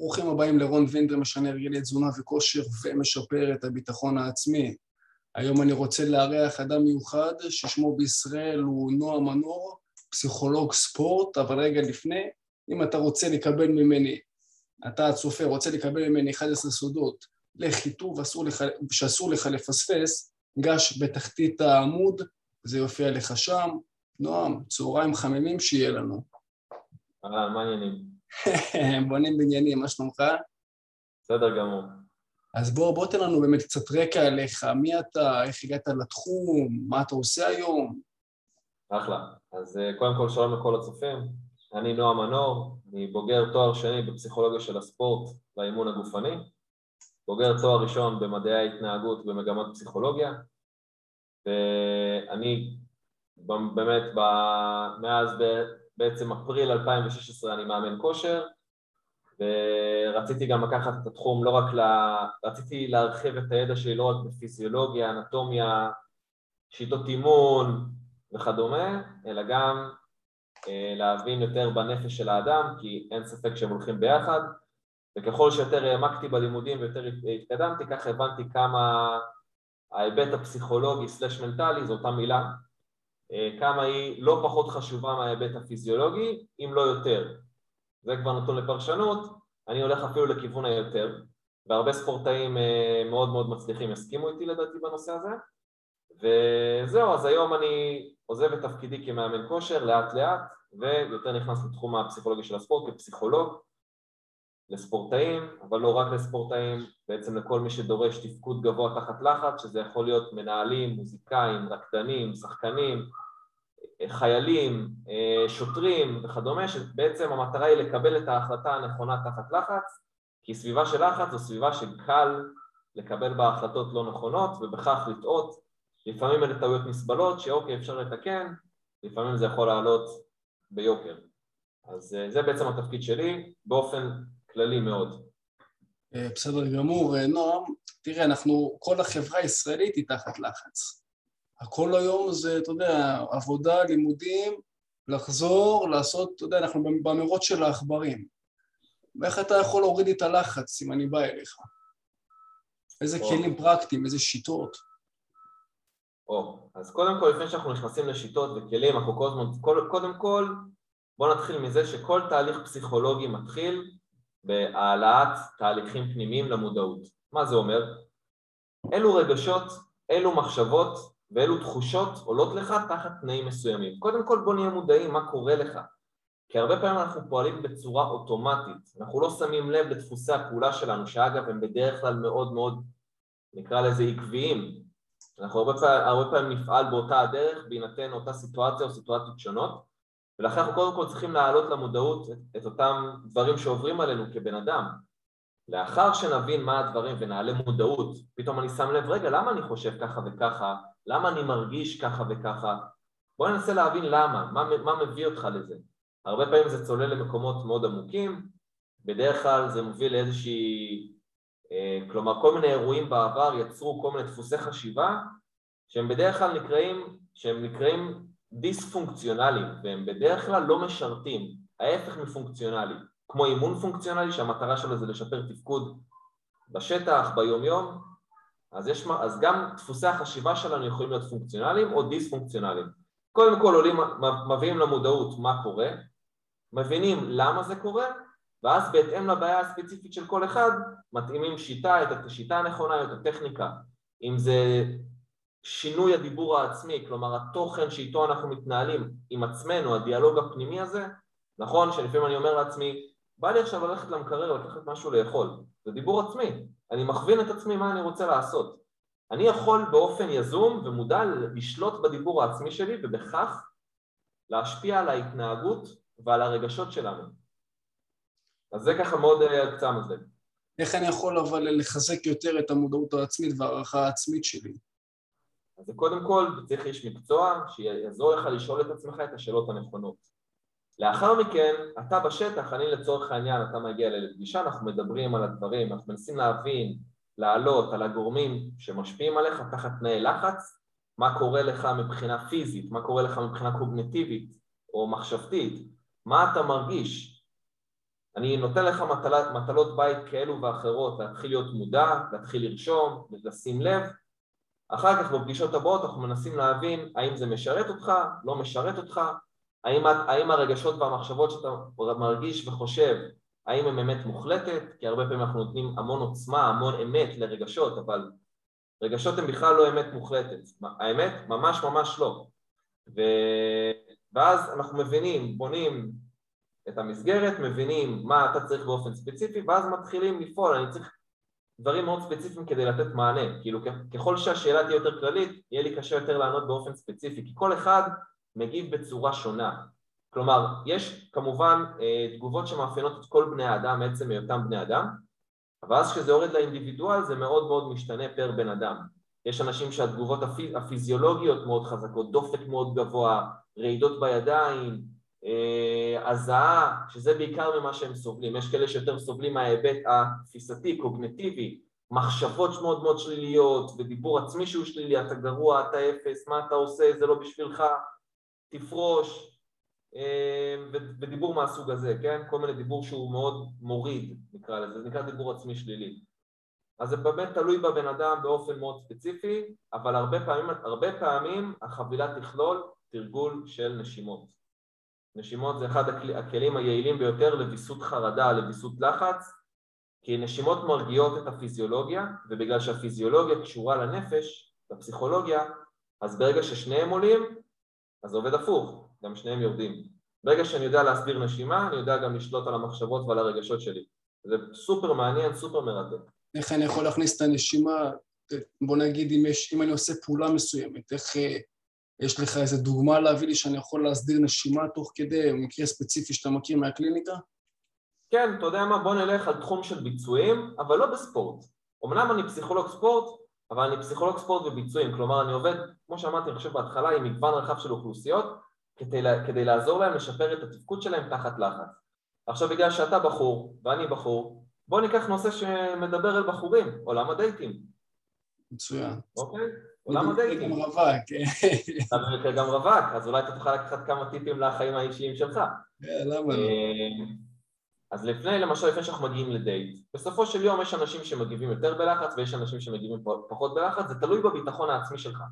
ברוכים הבאים לרון וינדר, משנה הרגלי תזונה וכושר ומשפר את הביטחון העצמי. היום אני רוצה לארח אדם מיוחד ששמו בישראל הוא נועה מנור, פסיכולוג ספורט, אבל רגע לפני, אם אתה רוצה לקבל ממני, אתה הצופה רוצה לקבל ממני 11 סודות לחיטוב לך, שאסור לך לפספס, גש בתחתית העמוד, זה יופיע לך שם. נועם, צהריים חממים שיהיה לנו. אהלן, מה העניינים? בונים בניינים, מה שלומך? בסדר גמור. אז בוא, בוא תן לנו באמת קצת רקע עליך, מי אתה, איך הגעת לתחום, מה אתה עושה היום? אחלה. אז אה, קודם כל שלום לכל הצופים, אני נועה מנור, אני בוגר תואר שני בפסיכולוגיה של הספורט והאימון הגופני, בוגר תואר ראשון במדעי ההתנהגות במגמת פסיכולוגיה, ואני באמת מאז בעצם אפריל 2016 אני מאמן כושר ורציתי גם לקחת את התחום לא רק ל... רציתי להרחיב את הידע שלי לא רק בפיזיולוגיה, אנטומיה, שיטות אימון וכדומה, אלא גם אה, להבין יותר בנפש של האדם, כי אין ספק שהם הולכים ביחד, וככל שיותר העמקתי בלימודים ויותר התקדמתי, ככה הבנתי כמה ההיבט הפסיכולוגי סלש מנטלי, זו אותה מילה, כמה היא לא פחות חשובה מההיבט הפיזיולוגי, אם לא יותר. זה כבר נתון לפרשנות, אני הולך אפילו לכיוון היותר, והרבה ספורטאים אה, מאוד מאוד מצליחים יסכימו איתי לדעתי בנושא הזה, וזהו, אז היום אני עוזב את תפקידי כמאמן כושר לאט לאט, ויותר נכנס לתחום הפסיכולוגי של הספורט כפסיכולוג לספורטאים, אבל לא רק לספורטאים, בעצם לכל מי שדורש תפקוד גבוה תחת לחץ, שזה יכול להיות מנהלים, מוזיקאים, רקדנים, שחקנים, חיילים, שוטרים וכדומה, שבעצם המטרה היא לקבל את ההחלטה הנכונה תחת לחץ, כי סביבה של לחץ זו סביבה שקל לקבל בה החלטות לא נכונות ובכך לטעות. לפעמים אלה טעויות נסבלות שאוקיי אפשר לתקן, לפעמים זה יכול לעלות ביוקר. אז זה בעצם התפקיד שלי באופן כללי מאוד. אה, בסדר גמור. אה, נועם, תראה, אנחנו, כל החברה הישראלית היא תחת לחץ. הכל היום זה, אתה יודע, עבודה, לימודים, לחזור, לעשות, אתה יודע, אנחנו במרוץ של העכברים. ואיך אתה יכול להוריד את הלחץ אם אני בא אליך? איזה או. כלים פרקטיים, איזה שיטות? או, אז קודם כל, לפני שאנחנו נכנסים לשיטות וכלים, אנחנו כל הזמן, קודם כל, בואו נתחיל מזה שכל תהליך פסיכולוגי מתחיל בהעלאת תהליכים פנימיים למודעות. מה זה אומר? אילו רגשות, אילו מחשבות ואילו תחושות עולות לך תחת תנאים מסוימים. קודם כל בוא נהיה מודעים מה קורה לך, כי הרבה פעמים אנחנו פועלים בצורה אוטומטית, אנחנו לא שמים לב לדפוסי הפעולה שלנו, שאגב הם בדרך כלל מאוד מאוד, נקרא לזה עקביים, אנחנו הרבה פעמים, הרבה פעמים נפעל באותה הדרך בהינתן אותה סיטואציה או סיטואציות שונות, ולכן אנחנו קודם כל צריכים להעלות למודעות את, את אותם דברים שעוברים עלינו כבן אדם. לאחר שנבין מה הדברים ונעלה מודעות, פתאום אני שם לב, רגע, למה אני חושב ככה וככה? למה אני מרגיש ככה וככה? בוא ננסה להבין למה, מה, מה מביא אותך לזה. הרבה פעמים זה צולל למקומות מאוד עמוקים, בדרך כלל זה מוביל לאיזושהי... אה, כלומר, כל מיני אירועים בעבר יצרו כל מיני דפוסי חשיבה שהם בדרך כלל נקראים, שהם נקראים דיספונקציונליים והם בדרך כלל לא משרתים, ההפך מפונקציונלי, כמו אימון פונקציונלי שהמטרה שלו זה לשפר תפקוד בשטח, ביום יום, אז, יש, אז גם דפוסי החשיבה שלנו יכולים להיות פונקציונליים או דיספונקציונליים. קודם כל עולים, מביאים למודעות מה קורה, מבינים למה זה קורה, ואז בהתאם לבעיה הספציפית של כל אחד, מתאימים שיטה, את השיטה הנכונה, את הטכניקה. אם זה שינוי הדיבור העצמי, כלומר התוכן שאיתו אנחנו מתנהלים עם עצמנו, הדיאלוג הפנימי הזה, נכון שלפעמים אני אומר לעצמי, בא לי עכשיו ללכת למקרר לקחת משהו לאכול, זה דיבור עצמי, אני מכווין את עצמי מה אני רוצה לעשות. אני יכול באופן יזום ומודע לשלוט בדיבור העצמי שלי ובכך להשפיע על ההתנהגות ועל הרגשות שלנו. אז זה ככה מאוד על קצה המזלג. איך אני יכול אבל לחזק יותר את המודעות העצמית והערכה העצמית שלי? אז קודם כל צריך איש מקצוע שיעזור לך לשאול את עצמך את השאלות הנכונות. לאחר מכן, אתה בשטח, אני לצורך העניין, אתה מגיע לפגישה, אנחנו מדברים על הדברים, אנחנו מנסים להבין, לעלות על הגורמים שמשפיעים עליך תחת תנאי לחץ, מה קורה לך מבחינה פיזית, מה קורה לך מבחינה קוגנטיבית או מחשבתית, מה אתה מרגיש, אני נותן לך מטלות, מטלות בית כאלו ואחרות, להתחיל להיות מודע, להתחיל לרשום, לשים לב, אחר כך בפגישות הבאות אנחנו מנסים להבין האם זה משרת אותך, לא משרת אותך, האם, האם הרגשות והמחשבות שאתה מרגיש וחושב, האם הן אמת מוחלטת, כי הרבה פעמים אנחנו נותנים המון עוצמה, המון אמת לרגשות, אבל רגשות הן בכלל לא אמת מוחלטת, האמת ממש ממש לא. ו... ואז אנחנו מבינים, בונים את המסגרת, מבינים מה אתה צריך באופן ספציפי, ואז מתחילים לפעול, אני צריך דברים מאוד ספציפיים כדי לתת מענה, כאילו ככל שהשאלה תהיה יותר כללית, יהיה לי קשה יותר לענות באופן ספציפי, כי כל אחד מגיב בצורה שונה. כלומר, יש כמובן אה, תגובות שמאפיינות את כל בני האדם מעצם היותם בני אדם, אבל אז כשזה יורד לאינדיבידואל זה מאוד מאוד משתנה פר בן אדם. יש אנשים שהתגובות הפיז... הפיזיולוגיות מאוד חזקות, דופק מאוד גבוה, רעידות בידיים, הזעה, שזה בעיקר ממה שהם סובלים. יש כאלה שיותר סובלים מההיבט התפיסתי, קוגנטיבי, מחשבות מאוד מאוד שליליות ודיבור עצמי שהוא שלילי, אתה גרוע, אתה אפס, מה אתה עושה, זה לא בשבילך, תפרוש, אה, ודיבור מהסוג הזה, כן? כל מיני דיבור שהוא מאוד מוריד, נקרא לזה, זה נקרא דיבור עצמי שלילי. אז זה באמת תלוי בבן אדם באופן מאוד ספציפי, אבל הרבה פעמים, הרבה פעמים החבילה תכלול תרגול של נשימות. נשימות זה אחד הכלים היעילים ביותר לוויסות חרדה, לוויסות לחץ, כי נשימות מרגיעות את הפיזיולוגיה, ובגלל שהפיזיולוגיה קשורה לנפש, לפסיכולוגיה, אז ברגע ששניהם עולים, אז זה עובד הפוך, גם שניהם יורדים. ברגע שאני יודע להסביר נשימה, אני יודע גם לשלוט על המחשבות ועל הרגשות שלי. זה סופר מעניין, סופר מרתק. איך אני יכול להכניס את הנשימה, בוא נגיד אם, יש, אם אני עושה פעולה מסוימת, איך אה, יש לך איזה דוגמה להביא לי שאני יכול להסדיר נשימה תוך כדי, מקרה ספציפי שאתה מכיר מהקליניקה? כן, אתה יודע מה, בוא נלך על תחום של ביצועים, אבל לא בספורט. אמנם אני פסיכולוג ספורט, אבל אני פסיכולוג ספורט וביצועים, כלומר אני עובד, כמו שאמרתי, אני חושב בהתחלה, עם מגוון רחב של אוכלוסיות, כדי, כדי לעזור להם לשפר את התפקוד שלהם תחת לחץ. עכשיו בגלל שאתה בחור ואני בחור, בוא ניקח נושא שמדבר על בחורים, עולם הדייטים. מצוין. אוקיי? עולם הדייטים. גם רווק. אתה גם רווק, אז אולי אתה תוכל לקחת כמה טיפים לחיים האישיים שלך. כן, למה לא? אה, אז לפני, למשל, לפני שאנחנו מגיעים לדייט, בסופו של יום יש אנשים שמגיבים יותר בלחץ ויש אנשים שמגיבים פחות בלחץ, זה תלוי בביטחון העצמי שלך.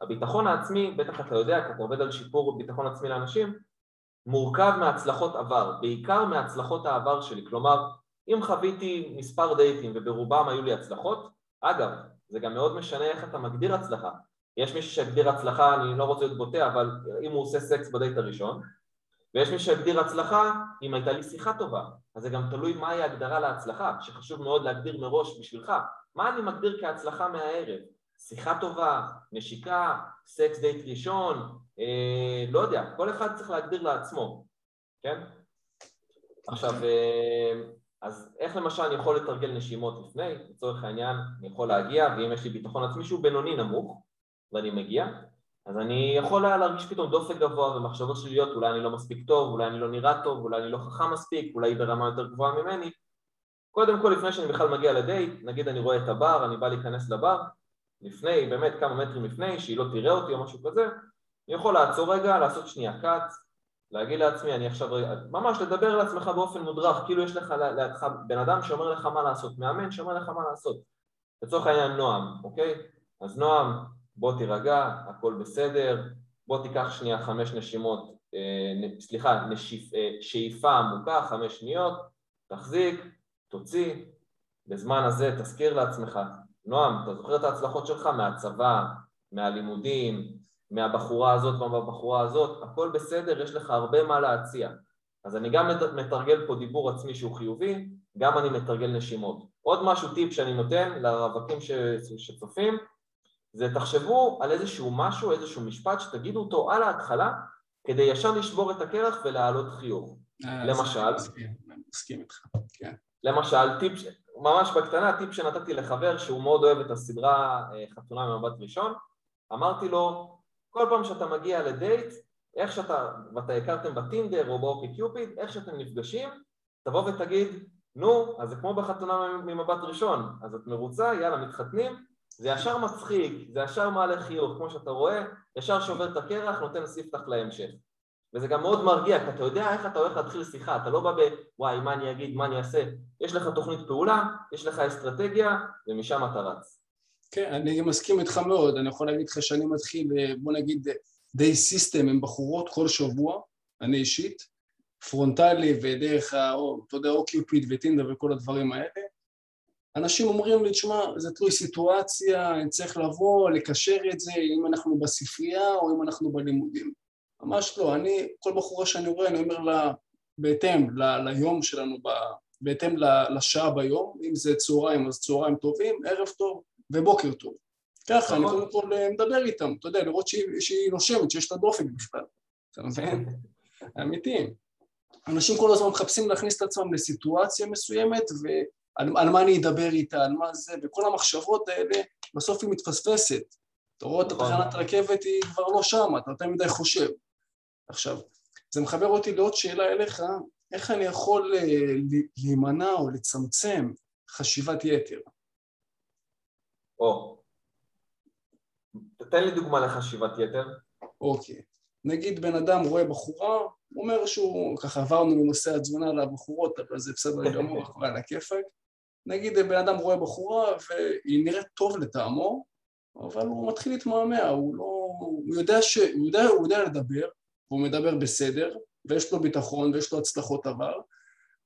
הביטחון העצמי, בטח אתה יודע, כי אתה עובד על שיפור ביטחון עצמי לאנשים, מורכב מהצלחות עבר, בעיקר מהצלחות העבר שלי. כלומר, אם חוויתי מספר דייטים וברובם היו לי הצלחות, אגב, זה גם מאוד משנה איך אתה מגדיר הצלחה. יש מישהו שהגדיר הצלחה, אני לא רוצה להיות בוטה, אבל אם הוא עושה סקס בדייט הראשון, ויש מי שהגדיר הצלחה אם הייתה לי שיחה טובה, אז זה גם תלוי מהי ההגדרה להצלחה, שחשוב מאוד להגדיר מראש בשבילך. מה אני מגדיר כהצלחה מהערב? שיחה טובה, נשיקה, סקס דייט ראשון, אה, לא יודע, כל אחד צריך להגדיר לעצמו, כן? עכשיו, אה, אז איך למשל אני יכול לתרגל נשימות לפני? לצורך העניין, אני יכול להגיע, ואם יש לי ביטחון עצמי שהוא בינוני נמוך, ואני מגיע, אז אני יכול להרגיש פתאום דופק גבוה ומחשבות שליליות, אולי אני לא מספיק טוב, אולי אני לא נראה טוב, אולי אני לא חכם מספיק, אולי היא ברמה יותר גבוהה ממני. קודם כל, לפני שאני בכלל מגיע לדייט, נגיד אני רואה את הבר, אני בא להיכנס לבר, לפני, באמת כמה מטרים לפני, שהיא לא תראה אותי או משהו כזה, אני יכול לעצור רגע, לעשות שנייה קאט, להגיד לעצמי, אני עכשיו, ממש לדבר לעצמך באופן מודרך, כאילו יש לך לידך בן אדם שאומר לך מה לעשות, מאמן שאומר לך מה לעשות. לצורך העניין נועם, אוקיי? אז נועם, בוא תירגע, הכל בסדר, בוא תיקח שנייה חמש נשימות, אה, סליחה, נשיפ, אה, שאיפה עמוקה, חמש שניות, תחזיק, תוציא, בזמן הזה תזכיר לעצמך, נועם, אתה זוכר את ההצלחות שלך מהצבא, מהלימודים, מהבחורה הזאת ומהבחורה הזאת, הכל בסדר, יש לך הרבה מה להציע. אז אני גם מתרגל פה דיבור עצמי שהוא חיובי, גם אני מתרגל נשימות. עוד משהו, טיפ שאני נותן לרווקים שצופים, זה תחשבו על איזשהו משהו, איזשהו משפט שתגידו אותו על ההתחלה כדי ישר לשבור את הקרח ולהעלות חיוך. אה, למשל, מסכים איתך, כן. למשל, טיפ, ממש בקטנה, טיפ שנתתי לחבר שהוא מאוד אוהב את הסדרה אה, חתונה ממבט ראשון, אמרתי לו, כל פעם שאתה מגיע לדייט, איך שאתה, ואתה הכרתם בטינדר או באוקי קיופיד, איך שאתם נפגשים, תבוא ותגיד, נו, אז זה כמו בחתונה ממבט ראשון, אז את מרוצה, יאללה, מתחתנים, זה ישר מצחיק, זה ישר מעלה חיוך, כמו שאתה רואה, ישר שובר את הקרח, נותן ספתח להמשך. וזה גם מאוד מרגיע, כי אתה יודע איך אתה הולך להתחיל שיחה, אתה לא בא ב... וואי, מה אני אגיד, מה אני אעשה? יש לך תוכנית פעולה, יש לך אסטרטגיה, ומשם אתה רץ. כן, אני מסכים איתך מאוד, אני יכול להגיד לך שאני מתחיל, בוא נגיד, די סיסטם עם בחורות כל שבוע, אני אישית, פרונטלי ודרך, או, אתה יודע, אוקיופיד וטינדר וכל הדברים האלה. אנשים אומרים לי, תשמע, זה תלוי סיטואציה, אני צריך לבוא, לקשר את זה, אם אנחנו בספרייה או אם אנחנו בלימודים. ממש לא, אני, כל בחורה שאני רואה, אני אומר לה, בהתאם ל, ליום שלנו, ב, בהתאם לשעה ביום, אם זה צהריים אז צהריים טובים, ערב טוב ובוקר טוב. ככה, אני נכון. קודם כל אה, מדבר איתם, אתה יודע, לראות שהיא, שהיא נושמת, שיש לה דופק בכלל, אתה מבין? אמיתי. אנשים כל הזמן מחפשים להכניס את עצמם לסיטואציה מסוימת ועל מה אני אדבר איתה, על מה זה, וכל המחשבות האלה, בסוף היא מתפספסת. אתה רואה את נכון. התחנת רכבת, היא כבר לא שם, אתה יותר מדי חושב. עכשיו, זה מחבר אותי לעוד שאלה אליך, איך אני יכול אה, להימנע או לצמצם חשיבת יתר? או, תתן לי דוגמה לחשיבת יתר. אוקיי. נגיד בן אדם רואה בחורה, אומר שהוא, ככה עברנו מנושא התזונה לבחורות, אבל זה בסדר גמור, על הכיפאק. נגיד בן אדם רואה בחורה והיא נראית טוב לטעמו, אבל הוא מתחיל להתמהמה, הוא לא... הוא יודע, ש... הוא יודע, הוא יודע לדבר, והוא מדבר בסדר, ויש לו ביטחון ויש לו הצלחות עבר,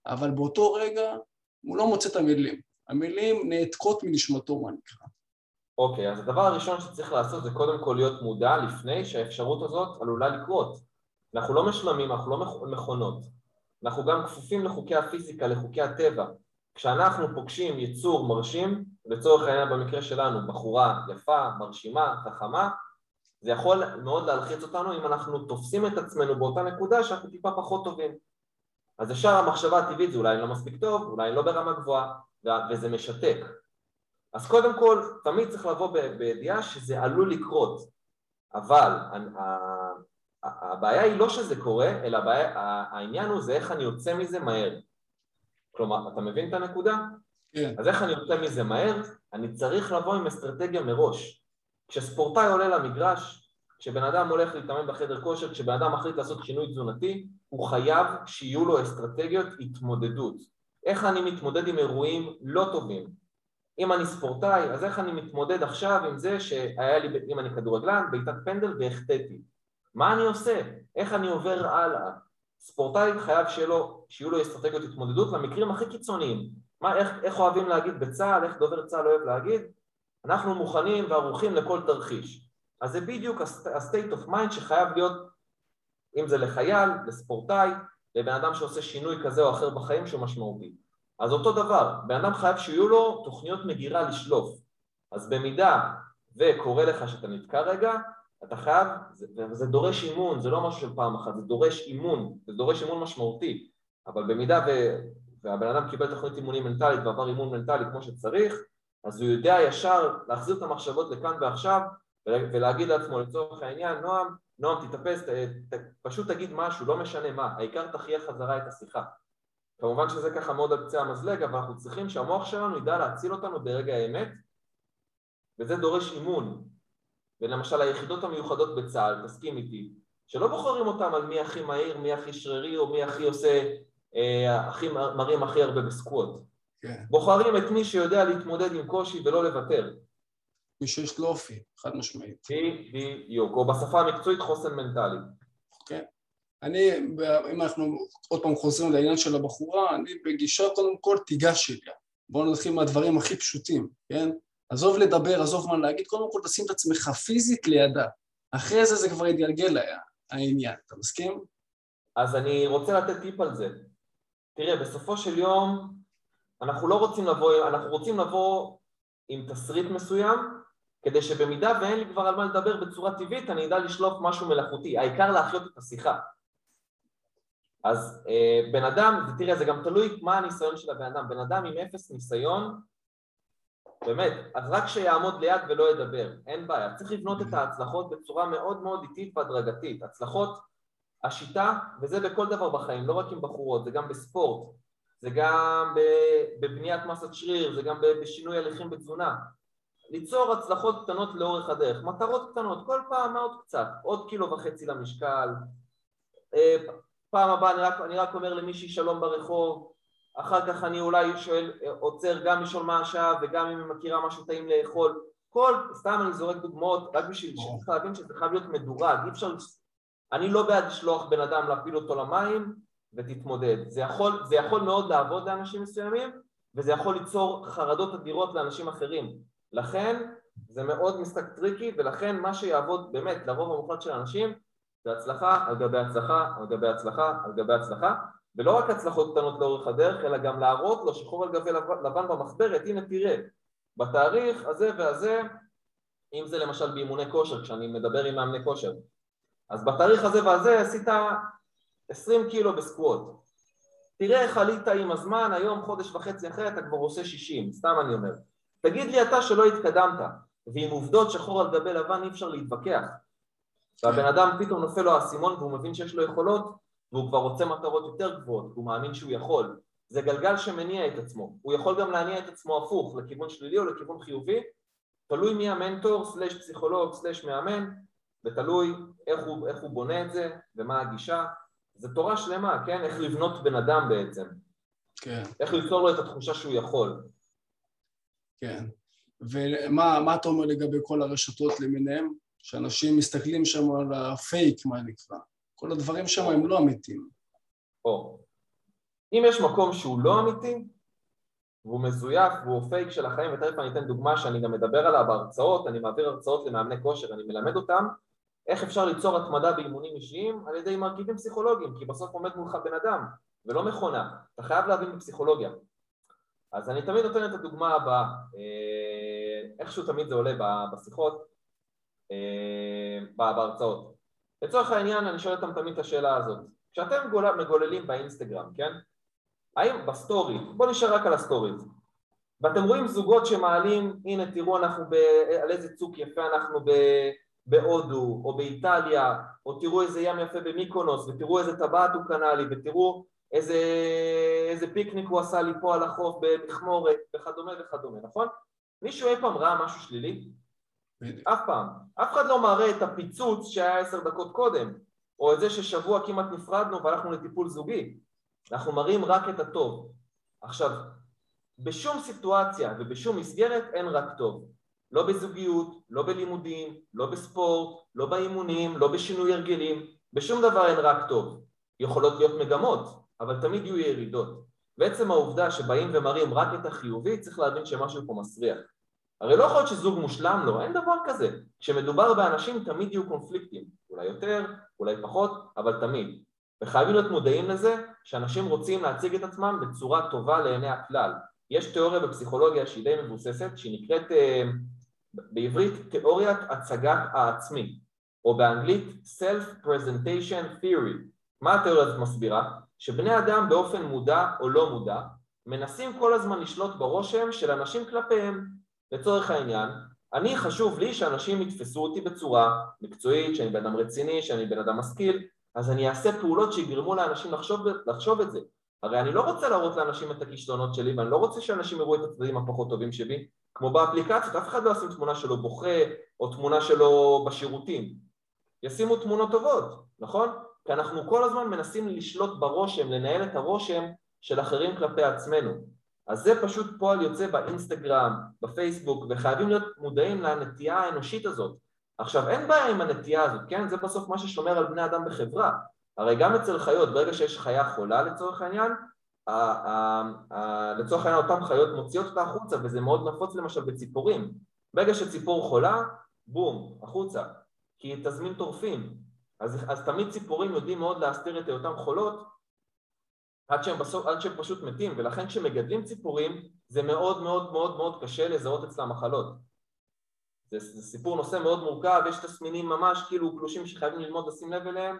אבל באותו רגע הוא לא מוצא את המילים. המילים נעתקות מנשמתו, מה נקרא. אוקיי, אז הדבר הראשון שצריך לעשות זה קודם כל להיות מודע לפני שהאפשרות הזאת עלולה לקרות. אנחנו לא משלמים, אנחנו לא מכונות. אנחנו גם כפופים לחוקי הפיזיקה, לחוקי הטבע. כשאנחנו פוגשים יצור מרשים, לצורך העניין במקרה שלנו, בחורה יפה, מרשימה, חכמה, זה יכול מאוד להלחיץ אותנו אם אנחנו תופסים את עצמנו באותה נקודה שאנחנו טיפה פחות טובים. אז ישר המחשבה הטבעית זה אולי לא מספיק טוב, אולי לא ברמה גבוהה, וזה משתק. אז קודם כל, תמיד צריך לבוא בידיעה שזה עלול לקרות, אבל הבעיה היא לא שזה קורה, אלא הבעיה, העניין הוא זה איך אני יוצא מזה מהר. כלומר, אתה מבין את הנקודה? כן. אז איך אני יוצא מזה מהר? אני צריך לבוא עם אסטרטגיה מראש. כשספורטאי עולה למגרש, כשבן אדם הולך להתאמן בחדר כושר, כשבן אדם מחליט לעשות שינוי תזונתי, הוא חייב שיהיו לו אסטרטגיות התמודדות. איך אני מתמודד עם אירועים לא טובים? אם אני ספורטאי, אז איך אני מתמודד עכשיו עם זה שהיה לי, אם אני כדורגלן, בעיטת פנדל והחטאתי? מה אני עושה? איך אני עובר הלאה? ספורטאי חייב שיהיה לו, שיהיו לו אסטרטגיות התמודדות למקרים הכי קיצוניים. מה, איך, איך אוהבים להגיד בצה"ל, איך דובר צה"ל אוהב להגיד? אנחנו מוכנים וערוכים לכל תרחיש. אז זה בדיוק ה-state of mind שחייב להיות, אם זה לחייל, לספורטאי, לבן אדם שעושה שינוי כזה או אחר בחיים שהוא משמעותי. אז אותו דבר, בן אדם חייב שיהיו לו תוכניות מגירה לשלוף. אז במידה וקורה לך שאתה נתקע רגע, אתה חייב, וזה דורש אימון, זה לא משהו של פעם אחת, זה דורש אימון, זה דורש אימון משמעותי, אבל במידה ו... והבן אדם קיבל תוכנית אימונים מנטלית ועבר אימון מנטלי כמו שצריך, אז הוא יודע ישר להחזיר את המחשבות לכאן ועכשיו ולהגיד לעצמו לצורך העניין, נועם, נועם תתאפס, ת, ת, פשוט תגיד משהו, לא משנה מה, העיקר תחיה חזרה את השיחה. כמובן שזה ככה מאוד על קצה המזלג, אבל אנחנו צריכים שהמוח שלנו ידע להציל אותנו ברגע האמת, וזה דורש אימון. ולמשל היחידות המיוחדות בצה"ל, תסכים איתי, שלא בוחרים אותם על מי הכי מהיר, מי הכי שרירי או מי הכי עושה, אה, הכי מרים הכי הרבה בסקווט. כן. בוחרים את מי שיודע להתמודד עם קושי ולא לוותר. מי שיש לו אופי, חד משמעית. בדיוק, או בשפה המקצועית חוסן מנטלי. אני, אם אנחנו עוד פעם חוזרים לעניין של הבחורה, אני בגישה קודם כל תיגש אליה. בואו נתחיל מהדברים הכי פשוטים, כן? עזוב לדבר, עזוב מה להגיד, קודם כל תשים את עצמך פיזית לידה. אחרי זה זה כבר יתגלגל העניין, אתה מסכים? אז אני רוצה לתת טיפ על זה. תראה, בסופו של יום אנחנו לא רוצים לבוא, אנחנו רוצים לבוא עם תסריט מסוים, כדי שבמידה ואין לי כבר על מה לדבר בצורה טבעית, אני אדע לשלוף משהו מלאכותי, העיקר להחיות את השיחה. אז אה, בן אדם, תראה, זה גם תלוי מה הניסיון של הבן אדם, בן אדם עם אפס ניסיון, באמת, אז רק שיעמוד ליד ולא ידבר, אין בעיה, צריך לבנות את ההצלחות בצורה מאוד מאוד איטית והדרגתית, הצלחות, השיטה, וזה בכל דבר בחיים, לא רק עם בחורות, זה גם בספורט, זה גם בבניית מסת שריר, זה גם בשינוי הליכים בתזונה. ליצור הצלחות קטנות לאורך הדרך, מטרות קטנות, כל פעם עוד קצת, עוד קילו וחצי למשקל, אה, פעם הבאה אני רק, אני רק אומר למישהי שלום ברחוב, אחר כך אני אולי שואל, עוצר גם לשאול מה השעה וגם אם היא מכירה משהו טעים לאכול, כל, סתם אני זורק דוגמאות, רק בשביל שצריך להבין שזה חייב להיות מדורג, אי אפשר, אני לא בעד לשלוח בן אדם להפיל אותו למים ותתמודד, זה יכול, זה יכול מאוד לעבוד לאנשים מסוימים וזה יכול ליצור חרדות אדירות לאנשים אחרים, לכן זה מאוד משחק tricky ולכן מה שיעבוד באמת לרוב המוחלט של האנשים זה הצלחה על גבי הצלחה על גבי הצלחה על גבי הצלחה. ולא רק הצלחות קטנות לאורך הדרך אלא גם להראות לו שחור על גבי לבן במחברת הנה תראה בתאריך הזה והזה אם זה למשל באימוני כושר כשאני מדבר עם מאמני כושר. אז בתאריך הזה והזה עשית 20 קילו בסקווט. תראה איך עלית עם הזמן, היום חודש וחצי אחרי אתה כבר עושה 60, סתם אני אומר. תגיד לי אתה שלא התקדמת ועם עובדות שחור על גבי לבן אי אפשר להתווכח והבן אדם פתאום נופל לו האסימון והוא מבין שיש לו יכולות והוא כבר רוצה מטרות יותר גבוהות, והוא מאמין שהוא יכול. זה גלגל שמניע את עצמו. הוא יכול גם להניע את עצמו הפוך, לכיוון שלילי או לכיוון חיובי, תלוי מי המנטור, סלש פסיכולוג, סלש מאמן, ותלוי איך הוא, איך הוא בונה את זה ומה הגישה. זה תורה שלמה, כן? איך לבנות בן אדם בעצם. כן. איך ליצור לו את התחושה שהוא יכול. כן. ומה אתה אומר לגבי כל הרשתות למיניהם? שאנשים מסתכלים שם על הפייק, מה נקרא. כל הדברים שם הם לא אמיתיים. או, אם יש מקום שהוא לא אמיתי, והוא מזויף והוא פייק של החיים, ותכף אני אתן דוגמה שאני גם מדבר עליה בהרצאות, אני מעביר הרצאות למאמני כושר, אני מלמד אותם איך אפשר ליצור התמדה באימונים אישיים על ידי מרכיבים פסיכולוגיים, כי בסוף עומד מולך בן אדם, ולא מכונה, אתה חייב להבין בפסיכולוגיה. אז אני תמיד נותן את הדוגמה הבאה, אה, איכשהו תמיד זה עולה בשיחות, בהרצאות. לצורך העניין אני שואל אותם תמיד את השאלה הזאת, כשאתם מגוללים באינסטגרם, כן? האם בסטורי, בואו נשאר רק על הסטורי, ואתם רואים זוגות שמעלים, הנה תראו אנחנו ב... על איזה צוק יפה אנחנו ב... בהודו או באיטליה, או תראו איזה ים יפה במיקונוס, ותראו איזה טבעת הוא קנה לי, ותראו איזה, איזה פיקניק הוא עשה לי פה על החוף במכמורת, וכדומה וכדומה, נכון? מישהו אי פעם ראה משהו שלילי? אף פעם. אף אחד לא מראה את הפיצוץ שהיה עשר דקות קודם, או את זה ששבוע כמעט נפרדנו והלכנו לטיפול זוגי. אנחנו מראים רק את הטוב. עכשיו, בשום סיטואציה ובשום מסגרת אין רק טוב. לא בזוגיות, לא בלימודים, לא בספורט, לא באימונים, לא בשינוי הרגלים, בשום דבר אין רק טוב. יכולות להיות מגמות, אבל תמיד יהיו ירידות. ועצם העובדה שבאים ומראים רק את החיובי, צריך להבין שמשהו פה מסריח. הרי לא יכול להיות שזוג מושלם לא, אין דבר כזה. כשמדובר באנשים תמיד יהיו קונפליקטים, אולי יותר, אולי פחות, אבל תמיד. וחייבים להיות מודעים לזה שאנשים רוצים להציג את עצמם בצורה טובה לעיני הכלל. יש תיאוריה בפסיכולוגיה שהיא די מבוססת, שהיא נקראת אה, בעברית תיאוריית הצגת העצמי, או באנגלית Self-Presentation Theory. מה התיאוריה הזאת מסבירה? שבני אדם באופן מודע או לא מודע מנסים כל הזמן לשלוט ברושם של אנשים כלפיהם לצורך העניין, אני חשוב לי שאנשים יתפסו אותי בצורה מקצועית, שאני בן אדם רציני, שאני בן אדם משכיל, אז אני אעשה פעולות שיגרמו לאנשים לחשוב, לחשוב את זה. הרי אני לא רוצה להראות לאנשים את הכישלונות שלי ואני לא רוצה שאנשים יראו את הצדדים הפחות טובים שלי, כמו באפליקציות, אף אחד לא ישים תמונה שלו בוכה או תמונה שלו בשירותים. ישימו תמונות טובות, נכון? כי אנחנו כל הזמן מנסים לשלוט ברושם, לנהל את הרושם של אחרים כלפי עצמנו. אז זה פשוט פועל יוצא באינסטגרם, בפייסבוק, וחייבים להיות מודעים לנטייה האנושית הזאת. עכשיו, אין בעיה עם הנטייה הזאת, כן? זה בסוף מה ששומר על בני אדם בחברה. הרי גם אצל חיות, ברגע שיש חיה חולה לצורך העניין, לצורך העניין אותן חיות מוציאות אותה החוצה, וזה מאוד נפוץ למשל בציפורים. ברגע שציפור חולה, בום, החוצה, כי תזמין טורפים. אז, אז תמיד ציפורים יודעים מאוד להסתיר את היותן חולות, עד שהם, בסוף, עד שהם פשוט מתים, ולכן כשמגדלים ציפורים זה מאוד מאוד מאוד מאוד קשה לזהות אצלם מחלות. זה, זה סיפור נושא מאוד מורכב, יש תסמינים ממש כאילו קלושים שחייבים ללמוד לשים לב אליהם,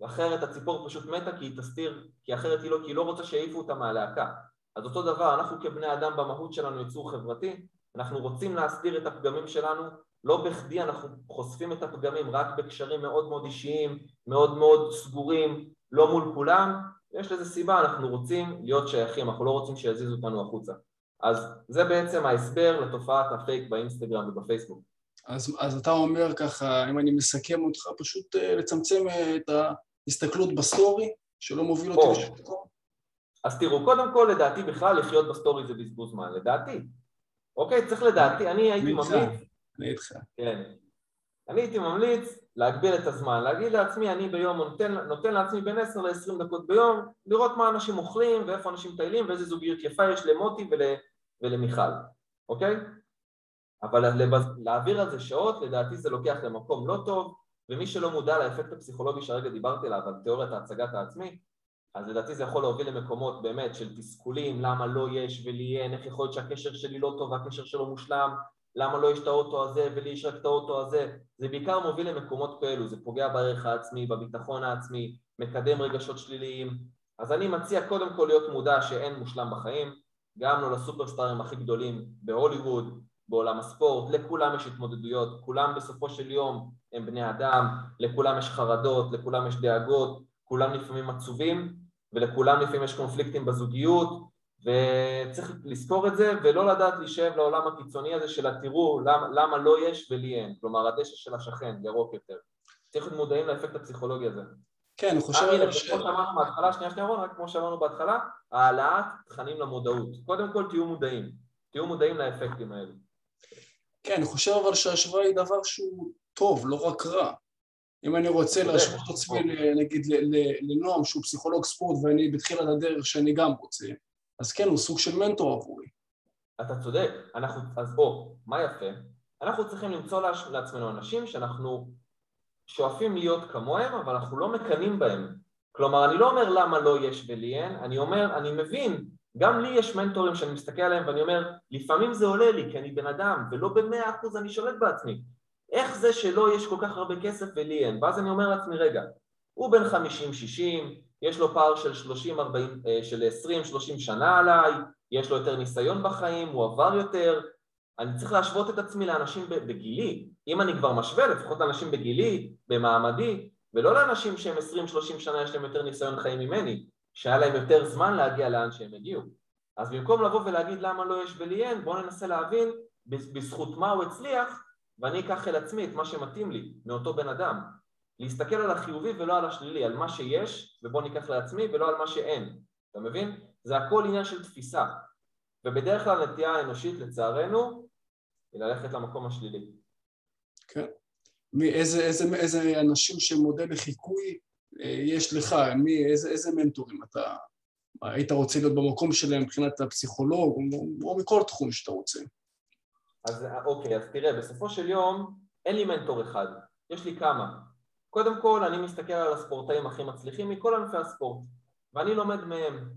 ואחרת הציפור פשוט מתה כי היא תסתיר, כי אחרת היא לא, כי היא לא רוצה שיעיפו אותה מהלהקה. אז אותו דבר, אנחנו כבני אדם במהות שלנו יצור חברתי, אנחנו רוצים להסתיר את הפגמים שלנו, לא בכדי אנחנו חושפים את הפגמים רק בקשרים מאוד מאוד אישיים, מאוד מאוד סגורים, לא מול כולם, יש לזה סיבה, אנחנו רוצים להיות שייכים, אנחנו לא רוצים שיזיזו אותנו החוצה. אז זה בעצם ההסבר לתופעת הפייק באינסטגרם ובפייסבוק. אז, אז אתה אומר ככה, אם אני מסכם אותך, פשוט אה, לצמצם אה, את הסתכלות בסטורי, שלא מוביל אותי לשום מקום? אז תראו, קודם כל לדעתי בכלל לחיות בסטורי זה בזבוז זמן, לדעתי. אוקיי, צריך לדעתי, אני הייתי ממליץ... אני איתך. כן. אני הייתי ממליץ להגביל את הזמן, להגיד לעצמי, אני ביום נותן, נותן לעצמי בין 10 ל-20 דקות ביום, לראות מה אנשים אוכלים ואיפה אנשים מטיילים ואיזה זוגיות יפה יש למוטי ול, ולמיכל, אוקיי? אבל להעביר על זה שעות, לדעתי זה לוקח למקום לא טוב, ומי שלא מודע לאפקט הפסיכולוגי שהרגע דיברתי עליו, על תיאוריית ההצגת העצמי, אז לדעתי זה יכול להוביל למקומות באמת של תסכולים, למה לא יש ולי אין, איך יכול להיות שהקשר שלי לא טוב והקשר שלו מושלם, למה לא יש את האוטו הזה ולי יש רק את האוטו הזה, זה בעיקר מוביל למקומות כאלו, זה פוגע בערך העצמי, בביטחון העצמי, מקדם רגשות שליליים, אז אני מציע קודם כל להיות מודע שאין מושלם בחיים, גם לא לסופרסטארים הכי גדולים בהוליווד, בעולם הספורט, לכולם יש התמודדויות, כולם בסופו של יום הם בני אדם, לכולם יש חרדות, לכולם יש דאגות, כולם לפעמים עצובים ולכולם לפעמים יש קונפליקטים בזוגיות וצריך לזכור את זה ולא לדעת להישאב לעולם הקיצוני הזה של התראו למה, למה לא יש ולי אין, כלומר הדשא של השכן, ירוק יותר. צריך להיות מודעים לאפקט הפסיכולוגי הזה. כן, אני חושב... אבל ש... כמו שאמרנו בהתחלה, שנייה שנייה רון, רק כמו שאמרנו בהתחלה, העלאת תכנים למודעות. קודם כל תהיו מודעים, תהיו מודעים לאפקטים האלו. כן, אני חושב אבל שההשוואה היא דבר שהוא טוב, לא רק רע. אם אני רוצה להשוות את עצמי, נגיד, לנועם שהוא פסיכולוג ספורט ואני בתחילת הדרך שאני גם רוצה, אז כן, הוא סוג של מנטור עבורי. אתה צודק, אנחנו, אז בוא, מה יפה? אנחנו צריכים למצוא לעצמנו אנשים שאנחנו שואפים להיות כמוהם, אבל אנחנו לא מקנאים בהם. כלומר, אני לא אומר למה לא יש ולי אין, אני אומר, אני מבין, גם לי יש מנטורים שאני מסתכל עליהם ואני אומר, לפעמים זה עולה לי כי אני בן אדם, ולא במאה אחוז אני שולט בעצמי. איך זה שלא יש כל כך הרבה כסף ולי אין? ואז אני אומר לעצמי, רגע, הוא בן 50-60, יש לו פער של 30, 40, אה, 20-30 שנה עליי, יש לו יותר ניסיון בחיים, הוא עבר יותר, אני צריך להשוות את עצמי לאנשים בגילי, אם אני כבר משווה, לפחות לאנשים בגילי, במעמדי, ולא לאנשים שהם 20-30 שנה יש להם יותר ניסיון חיים ממני, שהיה להם יותר זמן להגיע לאן שהם הגיעו. אז במקום לבוא ולהגיד למה לא יש ולי אין, בואו ננסה להבין בזכות מה הוא הצליח ואני אקח אל עצמי את מה שמתאים לי מאותו בן אדם. להסתכל על החיובי ולא על השלילי, על מה שיש ובוא ניקח לעצמי ולא על מה שאין, אתה מבין? זה הכל עניין של תפיסה ובדרך כלל הנטייה האנושית לצערנו היא ללכת למקום השלילי. כן. איזה, איזה, איזה אנשים שמודל לחיקוי אה, יש לך? מי, איזה, איזה מנטורים אתה היית רוצה להיות במקום שלהם מבחינת הפסיכולוג או, או מכל תחום שאתה רוצה? אז אוקיי, אז תראה, בסופו של יום אין לי מנטור אחד, יש לי כמה. קודם כל אני מסתכל על הספורטאים הכי מצליחים מכל ענפי הספורט ואני לומד מהם,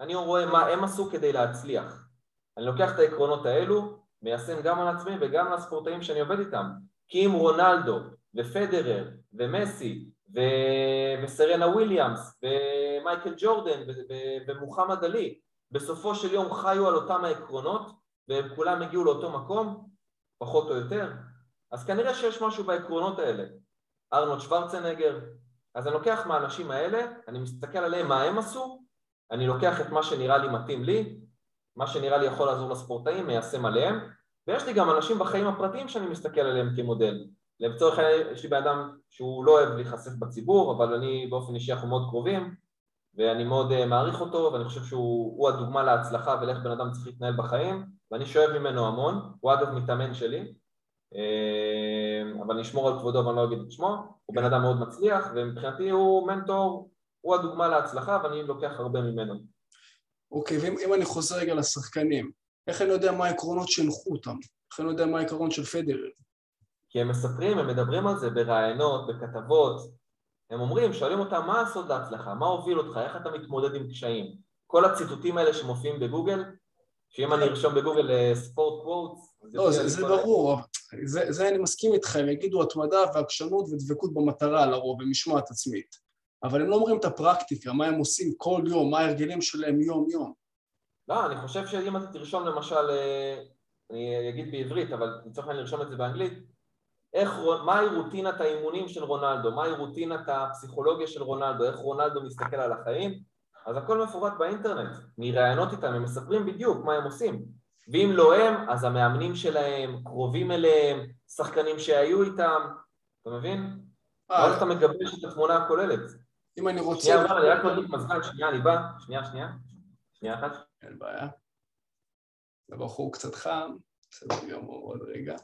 אני רואה מה הם עשו כדי להצליח. אני לוקח את העקרונות האלו, מיישם גם על עצמי וגם על הספורטאים שאני עובד איתם. כי אם רונלדו ופדרר ומסי ו... וסרנה וויליאמס ומייקל ג'ורדן ו... ו... ומוחמד עלי בסופו של יום חיו על אותם העקרונות והם כולם הגיעו לאותו מקום, פחות או יותר, אז כנראה שיש משהו בעקרונות האלה. ארנולד שוורצנגר, אז אני לוקח מהאנשים האלה, אני מסתכל עליהם מה הם עשו, אני לוקח את מה שנראה לי מתאים לי, מה שנראה לי יכול לעזור לספורטאים, מיישם עליהם, ויש לי גם אנשים בחיים הפרטיים שאני מסתכל עליהם כמודל. לצורך העניין יש לי בן אדם שהוא לא אוהב להיחשף בציבור, אבל אני באופן אישי אנחנו מאוד קרובים, ואני מאוד אה, מעריך אותו, ואני חושב שהוא הדוגמה להצלחה ולאיך בן אדם צריך להתנהל בחיים, ואני שואב ממנו המון, הוא אגב מתאמן שלי, אבל אני אשמור על כבודו ואני לא אגיד את שמו, הוא בן אדם מאוד מצליח, ומבחינתי הוא מנטור, הוא הדוגמה להצלחה ואני לוקח הרבה ממנו. אוקיי, ואם אני חוזר רגע לשחקנים, איך אני יודע מה העקרונות שהנחו אותם? איך אני יודע מה העקרון של פדרר? כי הם מספרים, הם מדברים על זה בראיונות, בכתבות, הם אומרים, שואלים אותם מה הסוד להצלחה, מה הוביל אותך, איך אתה מתמודד עם קשיים. כל הציטוטים האלה שמופיעים בגוגל, שאם אני ארשום בגוגל ספורט קוורטס... לא, זה, זה ברור, זה, זה אני מסכים איתך, הם יגידו התמדה ועקשנות ודבקות במטרה לרוב, ומשמעת עצמית. אבל הם לא אומרים את הפרקטיקה, מה הם עושים כל יום, מה ההרגלים שלהם יום-יום. לא, אני חושב שאם אתה תרשום למשל, אה, אני אגיד בעברית, אבל לצורך העניין לרשום את זה באנגלית, איך, מהי רוטינת האימונים של רונלדו, מהי רוטינת הפסיכולוגיה של רונלדו, איך רונלדו מסתכל על החיים, אז הכל מפורט באינטרנט, מראיונות איתם, הם מספרים בדיוק מה הם עושים. ואם לא הם, אז המאמנים שלהם, קרובים אליהם, שחקנים שהיו איתם, אתה מבין? אה, ואז אתה מגבש את התמונה הכוללת. אם אני רוצה... שנייה, אבל אני רק מדליק מזגן, שנייה, אני בא, שנייה, שנייה, שנייה אחת. אין בעיה. הבחור קצת חם, בסדר גמור, עוד רגע.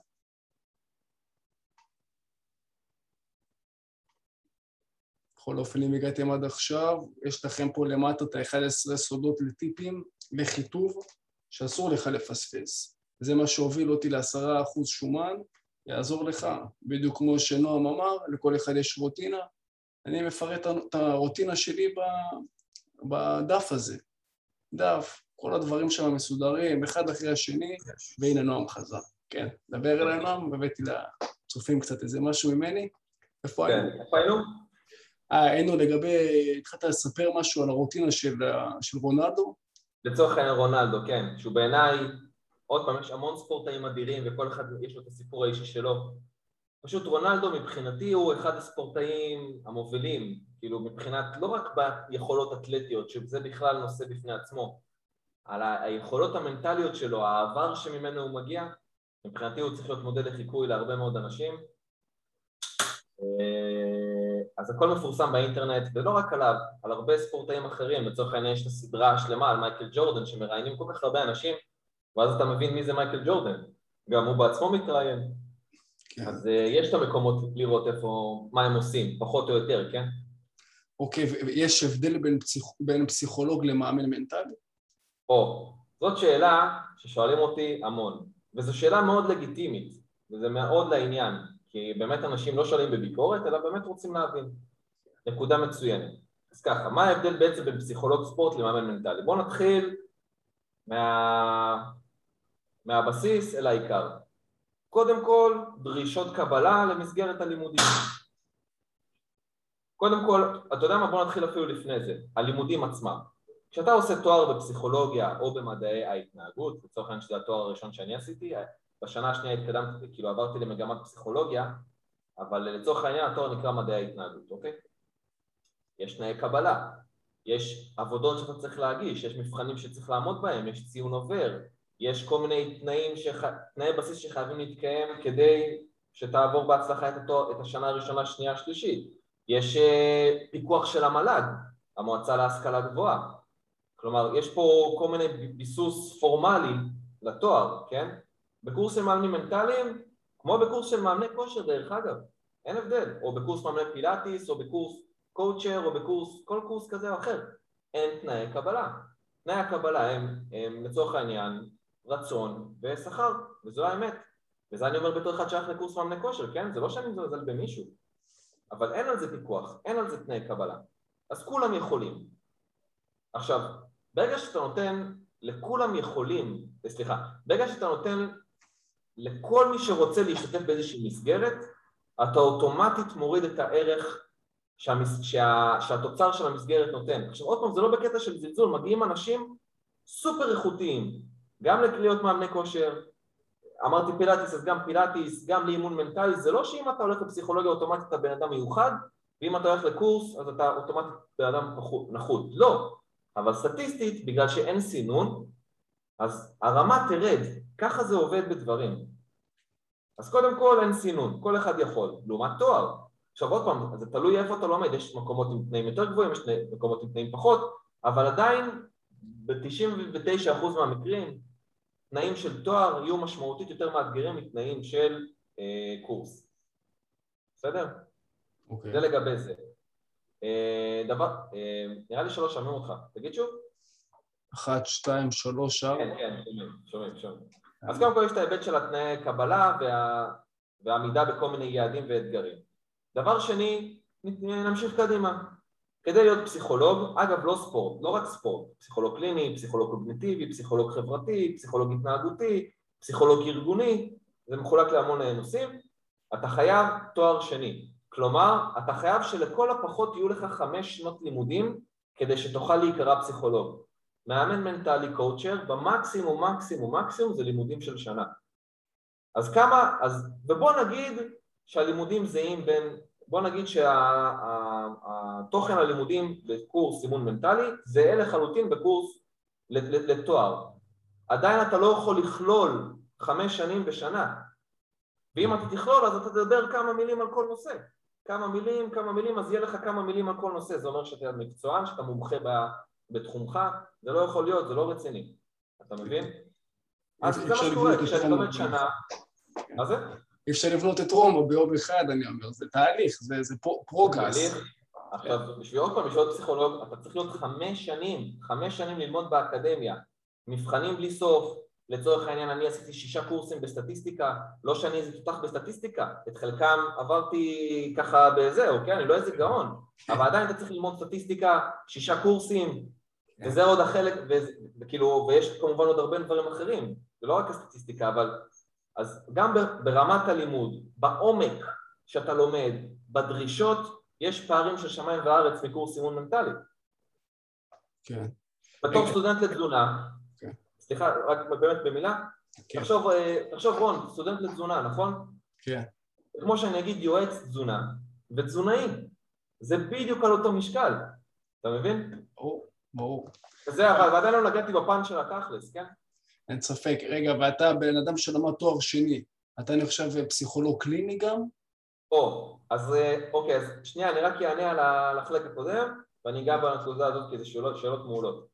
בכל אופן, אם הגעתם עד עכשיו, יש לכם פה למטה את ה-11 סודות לטיפים לחיטוב, שאסור לך לפספס. זה מה שהוביל אותי לעשרה אחוז שומן, יעזור לך. בדיוק כמו שנועם אמר, לכל אחד יש רוטינה. אני מפרט את הרוטינה שלי בדף הזה. דף, כל הדברים שם מסודרים, אחד אחרי השני, והנה נועם חזר. כן, דבר אליי נועם, הבאתי לצופים קצת איזה משהו ממני. איפה כן, היינו? איפה היינו? אה, היינו לגבי, התחלת לספר משהו על הרוטינה של, של רונלדו? לצורך העניין רונלדו, כן, שהוא בעיניי, עוד פעם, יש המון ספורטאים אדירים וכל אחד יש לו את הסיפור האישי שלו. פשוט רונלדו מבחינתי הוא אחד הספורטאים המובילים, כאילו מבחינת, לא רק ביכולות אתלטיות, שזה בכלל נושא בפני עצמו, על היכולות המנטליות שלו, העבר שממנו הוא מגיע, מבחינתי הוא צריך להיות מודל לחיקוי להרבה מאוד אנשים. אה, אז הכל מפורסם באינטרנט, ולא רק עליו, על הרבה ספורטאים אחרים, לצורך העניין יש את הסדרה השלמה על מייקל ג'ורדן שמראיינים כל כך הרבה אנשים, ואז אתה מבין מי זה מייקל ג'ורדן, גם הוא בעצמו מתראיין. כן. אז uh, יש את המקומות לראות איפה, מה הם עושים, פחות או יותר, כן? אוקיי, ויש הבדל בין, פסיכ... בין פסיכולוג למאמן מנטלי? או, זאת שאלה ששואלים אותי המון, וזו שאלה מאוד לגיטימית, וזה מאוד לעניין, כי באמת אנשים לא שואלים בביקורת, אלא באמת רוצים להבין. נקודה מצוינת. אז ככה, מה ההבדל בעצם בין פסיכולוג ספורט למאמן מנטלי? בואו נתחיל מה... מהבסיס אל העיקר. קודם כל, דרישות קבלה למסגרת הלימודים. קודם כל, אתה יודע מה? בוא נתחיל אפילו לפני זה, הלימודים עצמם. כשאתה עושה תואר בפסיכולוגיה או במדעי ההתנהגות, לצורך העניין שזה התואר הראשון שאני עשיתי, בשנה השנייה התקדמתי, כאילו עברתי למגמת פסיכולוגיה, אבל לצורך העניין התואר נקרא מדעי ההתנהגות, אוקיי? יש תנאי קבלה, יש עבודות שאתה צריך להגיש, יש מבחנים שצריך לעמוד בהם, יש ציון עובר, יש כל מיני תנאים, שח... תנאי בסיס שחייבים להתקיים כדי שתעבור בהצלחה את, התואר, את השנה הראשונה, שנייה, שלישית. יש אה, פיקוח של המל"ג, המועצה להשכלה גבוהה. כלומר, יש פה כל מיני ביסוס פורמלי לתואר, כן? בקורס של מאמנים מנטליים, כמו בקורס של מאמני כושר דרך אגב, אין הבדל, או בקורס מאמני פילאטיס, או בקורס קואוצ'ר, או בקורס, כל קורס כזה או אחר, אין תנאי קבלה. תנאי הקבלה הם, הם לצורך העניין רצון ושכר, וזו האמת. וזה אני אומר בתור אחד שייך לקורס מאמני כושר, כן? זה לא שאני מזלזל במישהו, אבל אין על זה פיקוח, אין על זה תנאי קבלה. אז כולם יכולים. עכשיו, ברגע שאתה נותן לכולם יכולים, סליחה, ברגע שאתה נותן לכל מי שרוצה להשתתף באיזושהי מסגרת, אתה אוטומטית מוריד את הערך שהמס... שה... שהתוצר של המסגרת נותן. עכשיו עוד פעם, זה לא בקטע של זלזול, מגיעים אנשים סופר איכותיים, גם לקריאות מאמני כושר, אמרתי פילאטיס אז גם פילאטיס, גם לאימון מנטלי, זה לא שאם אתה הולך לפסיכולוגיה אוטומטית אתה בן אדם מיוחד, ואם אתה הולך לקורס אז אתה אוטומטית בן אדם נחות, לא, אבל סטטיסטית, בגלל שאין סינון, אז הרמה תרד, ככה זה עובד בדברים. אז קודם כל אין סינון, כל אחד יכול, לעומת תואר. עכשיו עוד פעם, זה תלוי איפה אתה לומד, יש מקומות עם תנאים יותר גבוהים, יש מקומות עם תנאים פחות, אבל עדיין ב-99% מהמקרים תנאים של תואר יהיו משמעותית יותר מאתגרים מתנאים של אה, קורס. בסדר? אוקיי. Okay. זה לגבי זה. אה, דבר, אה, נראה לי שלא שומעים אותך, תגיד שוב. אחת, שתיים, שלוש, ארבע. כן, כן, שומעים, שומעים, שומעים. אז קודם כל יש את ההיבט של התנאי קבלה וה... ועמידה בכל מיני יעדים ואתגרים. דבר שני, נמשיך קדימה. כדי להיות פסיכולוג, אגב לא ספורט, לא רק ספורט, פסיכולוג קליני, פסיכולוג קוגניטיבי, פסיכולוג חברתי, פסיכולוג התנהגותי, פסיכולוג ארגוני, זה מחולק להמון נושאים, אתה חייב תואר שני. כלומר, אתה חייב שלכל הפחות יהיו לך חמש שנות לימודים כדי שתוכל להיקרא פסיכולוג. מאמן מנטלי קואוצ'ר, במקסימום מקסימום מקסימום זה לימודים של שנה. אז כמה, אז, ובוא נגיד שהלימודים זהים בין, בוא נגיד שהתוכן שה, הלימודים בקורס סימון מנטלי זהה לחלוטין בקורס לתואר. עדיין אתה לא יכול לכלול חמש שנים בשנה, ואם אתה תכלול אז אתה תדבר כמה מילים על כל נושא. כמה מילים, כמה מילים, אז יהיה לך כמה מילים על כל נושא, זה אומר שאתה מקצוען, שאתה מומחה בתחומך, זה לא יכול להיות, זה לא רציני, אתה מבין? אז זה מה שקורה, כשאני לומד שנה, מה זה? אי אפשר לבנות את רומא ביום אחד, אני אומר, זה תהליך, זה, זה progress. עכשיו, בשביל עוד פעם, בשביל עוד פסיכולוג, אתה צריך להיות חמש שנים, חמש שנים ללמוד באקדמיה, מבחנים בלי סוף, לצורך העניין אני עשיתי שישה קורסים בסטטיסטיקה, לא שאני איזה תותח בסטטיסטיקה, את חלקם עברתי ככה בזה, אוקיי? אני לא איזה גאון, אבל עדיין אתה צריך ללמוד סטטיסטיקה, שישה קורסים, וזה עוד החלק, וכאילו, ויש כמובן עוד הרבה דברים אחרים, זה לא רק הסטטיסטיקה, אבל... אז גם ברמת הלימוד, בעומק שאתה לומד, בדרישות, יש פערים של שמיים וארץ מקורס אימון מנטלי. כן. בתור סטודנט לתזונה, כן. סליחה, רק באמת במילה, כן. תחשוב, אה, תחשוב רון, סטודנט לתזונה, נכון? כן. כמו שאני אגיד יועץ תזונה ותזונאי, זה בדיוק על אותו משקל, אתה מבין? ברור. זה, אבל ועדיין לא נגעתי בפן של התכלס, כן? אין ספק. רגע, ואתה בן אדם שלמד תואר שני, אתה אני חושב פסיכולוג קליני גם? או, אז אה, אוקיי, אז שנייה, אני רק אענה על החלק הקודם ואני אגע בנקודה הזאת כי זה שאלות, שאלות מעולות.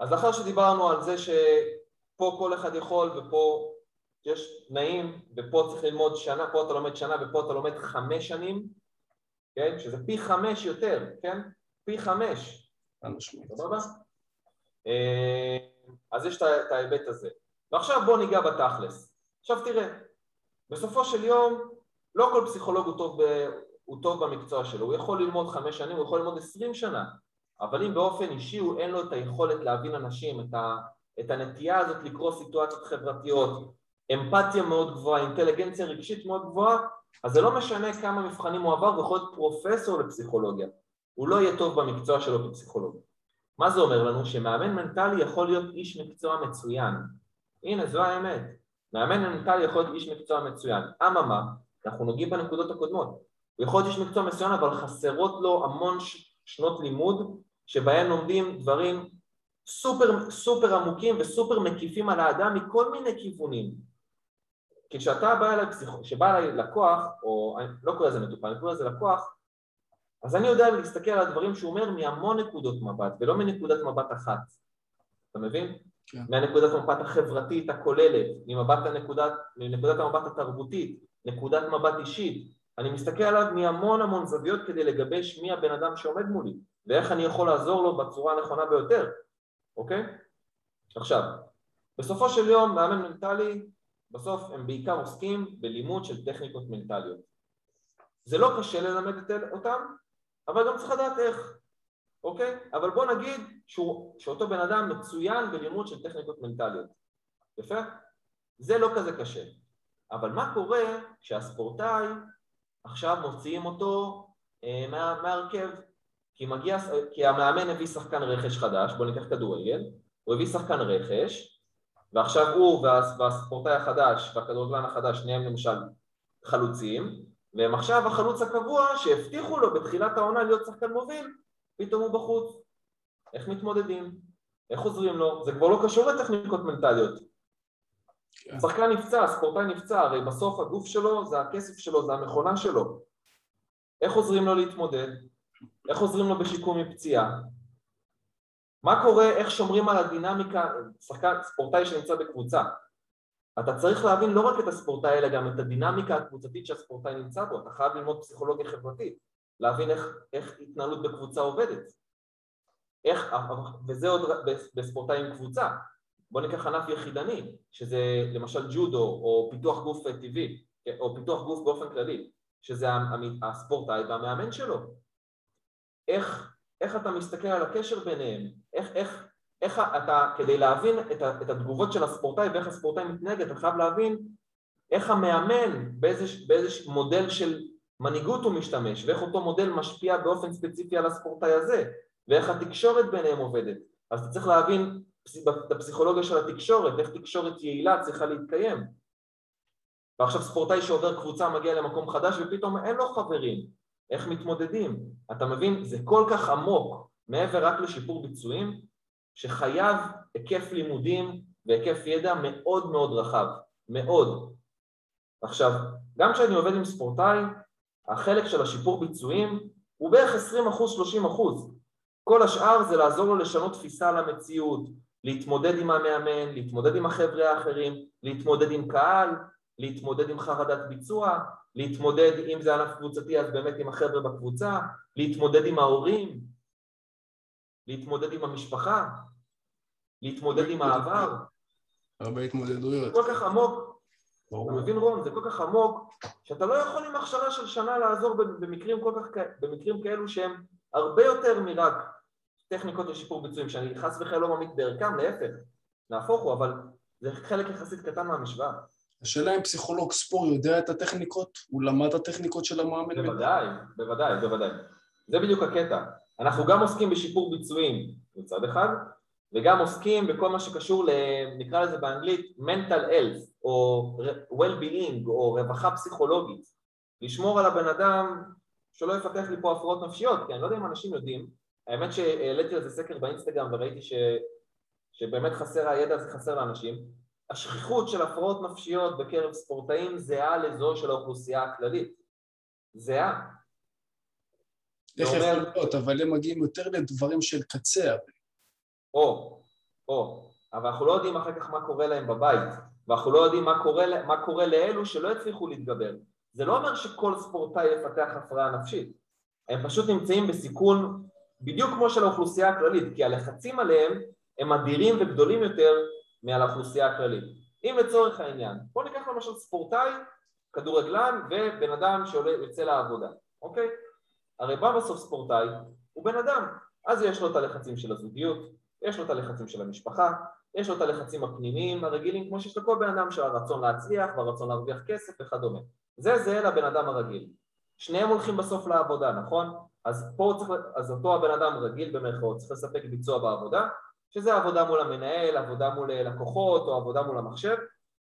אז לאחר שדיברנו על זה שפה כל אחד יכול ופה יש תנאים ופה צריך ללמוד שנה, פה אתה לומד שנה ופה אתה לומד חמש שנים, כן? שזה פי חמש יותר, כן? פי חמש. אה, אז יש את ההיבט הזה. ועכשיו בוא ניגע בתכלס. עכשיו תראה, בסופו של יום לא כל פסיכולוג הוא טוב, ב, הוא טוב במקצוע שלו, הוא יכול ללמוד חמש שנים, הוא יכול ללמוד עשרים שנה, אבל אם באופן אישי הוא אין לו את היכולת להבין אנשים, את, ה, את הנטייה הזאת לקרוא סיטואציות חברתיות, אמפתיה מאוד גבוהה, אינטליגנציה רגשית מאוד גבוהה, אז זה לא משנה כמה מבחנים הוא עבר, הוא יכול להיות פרופסור לפסיכולוגיה, הוא לא יהיה טוב במקצוע שלו כפסיכולוג. מה זה אומר לנו? שמאמן מנטלי יכול להיות איש מקצוע מצוין. הנה, זו האמת. מאמן מנטלי יכול להיות איש מקצוע מצוין. אממה, אנחנו נוגעים בנקודות הקודמות. הוא יכול להיות איש מקצוע מצוין, אבל חסרות לו המון שנות לימוד שבהן לומדים דברים סופר, סופר עמוקים וסופר מקיפים על האדם מכל מיני כיוונים. כי כשאתה בא אליי, כשבא אליי לקוח, או אני לא קורא לזה מטופל, אני קורא לזה לקוח, אז אני יודע להסתכל על הדברים שהוא אומר מהמון נקודות מבט, ולא מנקודת מבט אחת. אתה מבין? כן. מהנקודת המבט החברתית הכוללת, ממבט הנקודת, מנקודת המבט התרבותית, נקודת מבט אישית. אני מסתכל עליו מהמון המון זוויות כדי לגבש מי הבן אדם שעומד מולי, ואיך אני יכול לעזור לו בצורה הנכונה ביותר, אוקיי? עכשיו, בסופו של יום מאמן מנטלי, בסוף הם בעיקר עוסקים בלימוד של טכניקות מנטליות. זה לא קשה ללמד אותם, אבל גם צריך לדעת איך, אוקיי? אבל בוא נגיד שהוא, שאותו בן אדם מצוין בלימוד של טכניקות מנטליות. יפה? זה לא כזה קשה. אבל מה קורה כשהספורטאי עכשיו מוציאים אותו אה, מה, מהרכב? כי, מגיע, כי המאמן הביא שחקן רכש חדש, בואו ניקח כדורגל, הוא הביא שחקן רכש ועכשיו הוא והספורטאי החדש והכדורגלן החדש נהיים למשל חלוצים והם עכשיו החלוץ הקבוע שהבטיחו לו בתחילת העונה להיות שחקן מוביל, פתאום הוא בחוץ. איך מתמודדים? איך עוזרים לו? זה כבר לא קשור לטכניקות מנטליות. כן. שחקן נפצע, ספורטאי נפצע, הרי בסוף הגוף שלו זה הכסף שלו, זה המכונה שלו. איך עוזרים לו להתמודד? איך עוזרים לו בשיקום מפציעה? מה קורה, איך שומרים על הדינמיקה, שחקן, ספורטאי שנמצא בקבוצה, אתה צריך להבין לא רק את הספורטאי אלא גם את הדינמיקה הקבוצתית שהספורטאי נמצא בו, אתה חייב ללמוד פסיכולוגיה חברתית, להבין איך, איך התנהלות בקבוצה עובדת, איך, וזה עוד בספורטאי עם קבוצה, בוא ניקח ענף יחידני, שזה למשל ג'ודו או פיתוח גוף טבעי, או פיתוח גוף באופן כללי, שזה הספורטאי והמאמן שלו, איך, איך אתה מסתכל על הקשר ביניהם, איך, איך איך אתה, כדי להבין את, את התגובות של הספורטאי ואיך הספורטאי מתנהג, אתה חייב להבין איך המאמן, באיזה, באיזה מודל של מנהיגות הוא משתמש, ואיך אותו מודל משפיע באופן ספציפי על הספורטאי הזה, ואיך התקשורת ביניהם עובדת. אז אתה צריך להבין את הפסיכולוגיה של התקשורת, איך תקשורת יעילה צריכה להתקיים. ועכשיו ספורטאי שעובר קבוצה מגיע למקום חדש ופתאום אין לו חברים, איך מתמודדים? אתה מבין? זה כל כך עמוק, מעבר רק לשיפור ביצועים, שחייב היקף לימודים והיקף ידע מאוד מאוד רחב, מאוד. עכשיו, גם כשאני עובד עם ספורטאי, החלק של השיפור ביצועים הוא בערך 20 אחוז, 30 אחוז. כל השאר זה לעזור לו לשנות תפיסה על המציאות, להתמודד עם המאמן, להתמודד עם החבר'ה האחרים, להתמודד עם קהל, להתמודד עם חרדת ביצוע, להתמודד, אם זה ענף קבוצתי, אז באמת עם החבר'ה בקבוצה, להתמודד עם ההורים, להתמודד עם המשפחה, להתמודד עם העבר. הרבה התמודדויות. כל כך עמוק, אתה מבין רון? זה כל כך עמוק, שאתה לא יכול עם הכשרה של שנה לעזור במקרים, כל כך, במקרים כאלו שהם הרבה יותר מרק טכניקות לשיפור ביצועים, שאני חס וחלילה לא ממית בערכם, להפך, נהפוך הוא, אבל זה חלק יחסית קטן מהמשוואה. השאלה אם פסיכולוג ספור יודע את הטכניקות? הוא למד את הטכניקות של המאמן? בוודאי, בוודאי, בוודאי. זה בדיוק הקטע. אנחנו גם עוסקים בשיפור ביצועים מצד אחד, וגם עוסקים בכל מה שקשור, נקרא לזה באנגלית mental health, או well-being, או רווחה פסיכולוגית. לשמור על הבן אדם שלא יפתח לי פה הפרעות נפשיות, כי אני לא יודע אם אנשים יודעים, האמת שהעליתי על זה סקר באינסטגרם וראיתי ש... שבאמת חסר, הידע הזה חסר לאנשים, השכיחות של הפרעות נפשיות בקרב ספורטאים זהה לזו של האוכלוסייה הכללית. זהה. יכול להיות, אבל הם מגיעים יותר לדברים של קצה. או, או, אבל אנחנו לא יודעים אחר כך מה קורה להם בבית, ואנחנו לא יודעים מה קורה, מה קורה לאלו שלא הצליחו להתגבר. זה לא אומר שכל ספורטאי יפתח הפרעה נפשית, הם פשוט נמצאים בסיכון בדיוק כמו של האוכלוסייה הכללית, כי הלחצים עליהם הם אדירים וגדולים יותר מעל האוכלוסייה הכללית. אם לצורך העניין, בוא ניקח למשל ספורטאי, כדורגלן ובן אדם שיוצא לעבודה, אוקיי? הרי בא בסוף ספורטאי הוא בן אדם, אז יש לו את הלחצים של הזוגיות, יש לו את הלחצים של המשפחה, יש לו את הלחצים הפנימיים הרגילים כמו שיש לכל בן אדם של הרצון להצליח והרצון להרוויח כסף וכדומה. זה זהה לבן אדם הרגיל. שניהם הולכים בסוף לעבודה, נכון? אז פה צריך, אז אותו הבן אדם רגיל במרכאות צריך לספק ביצוע בעבודה, שזה עבודה מול המנהל, עבודה מול לקוחות או עבודה מול המחשב.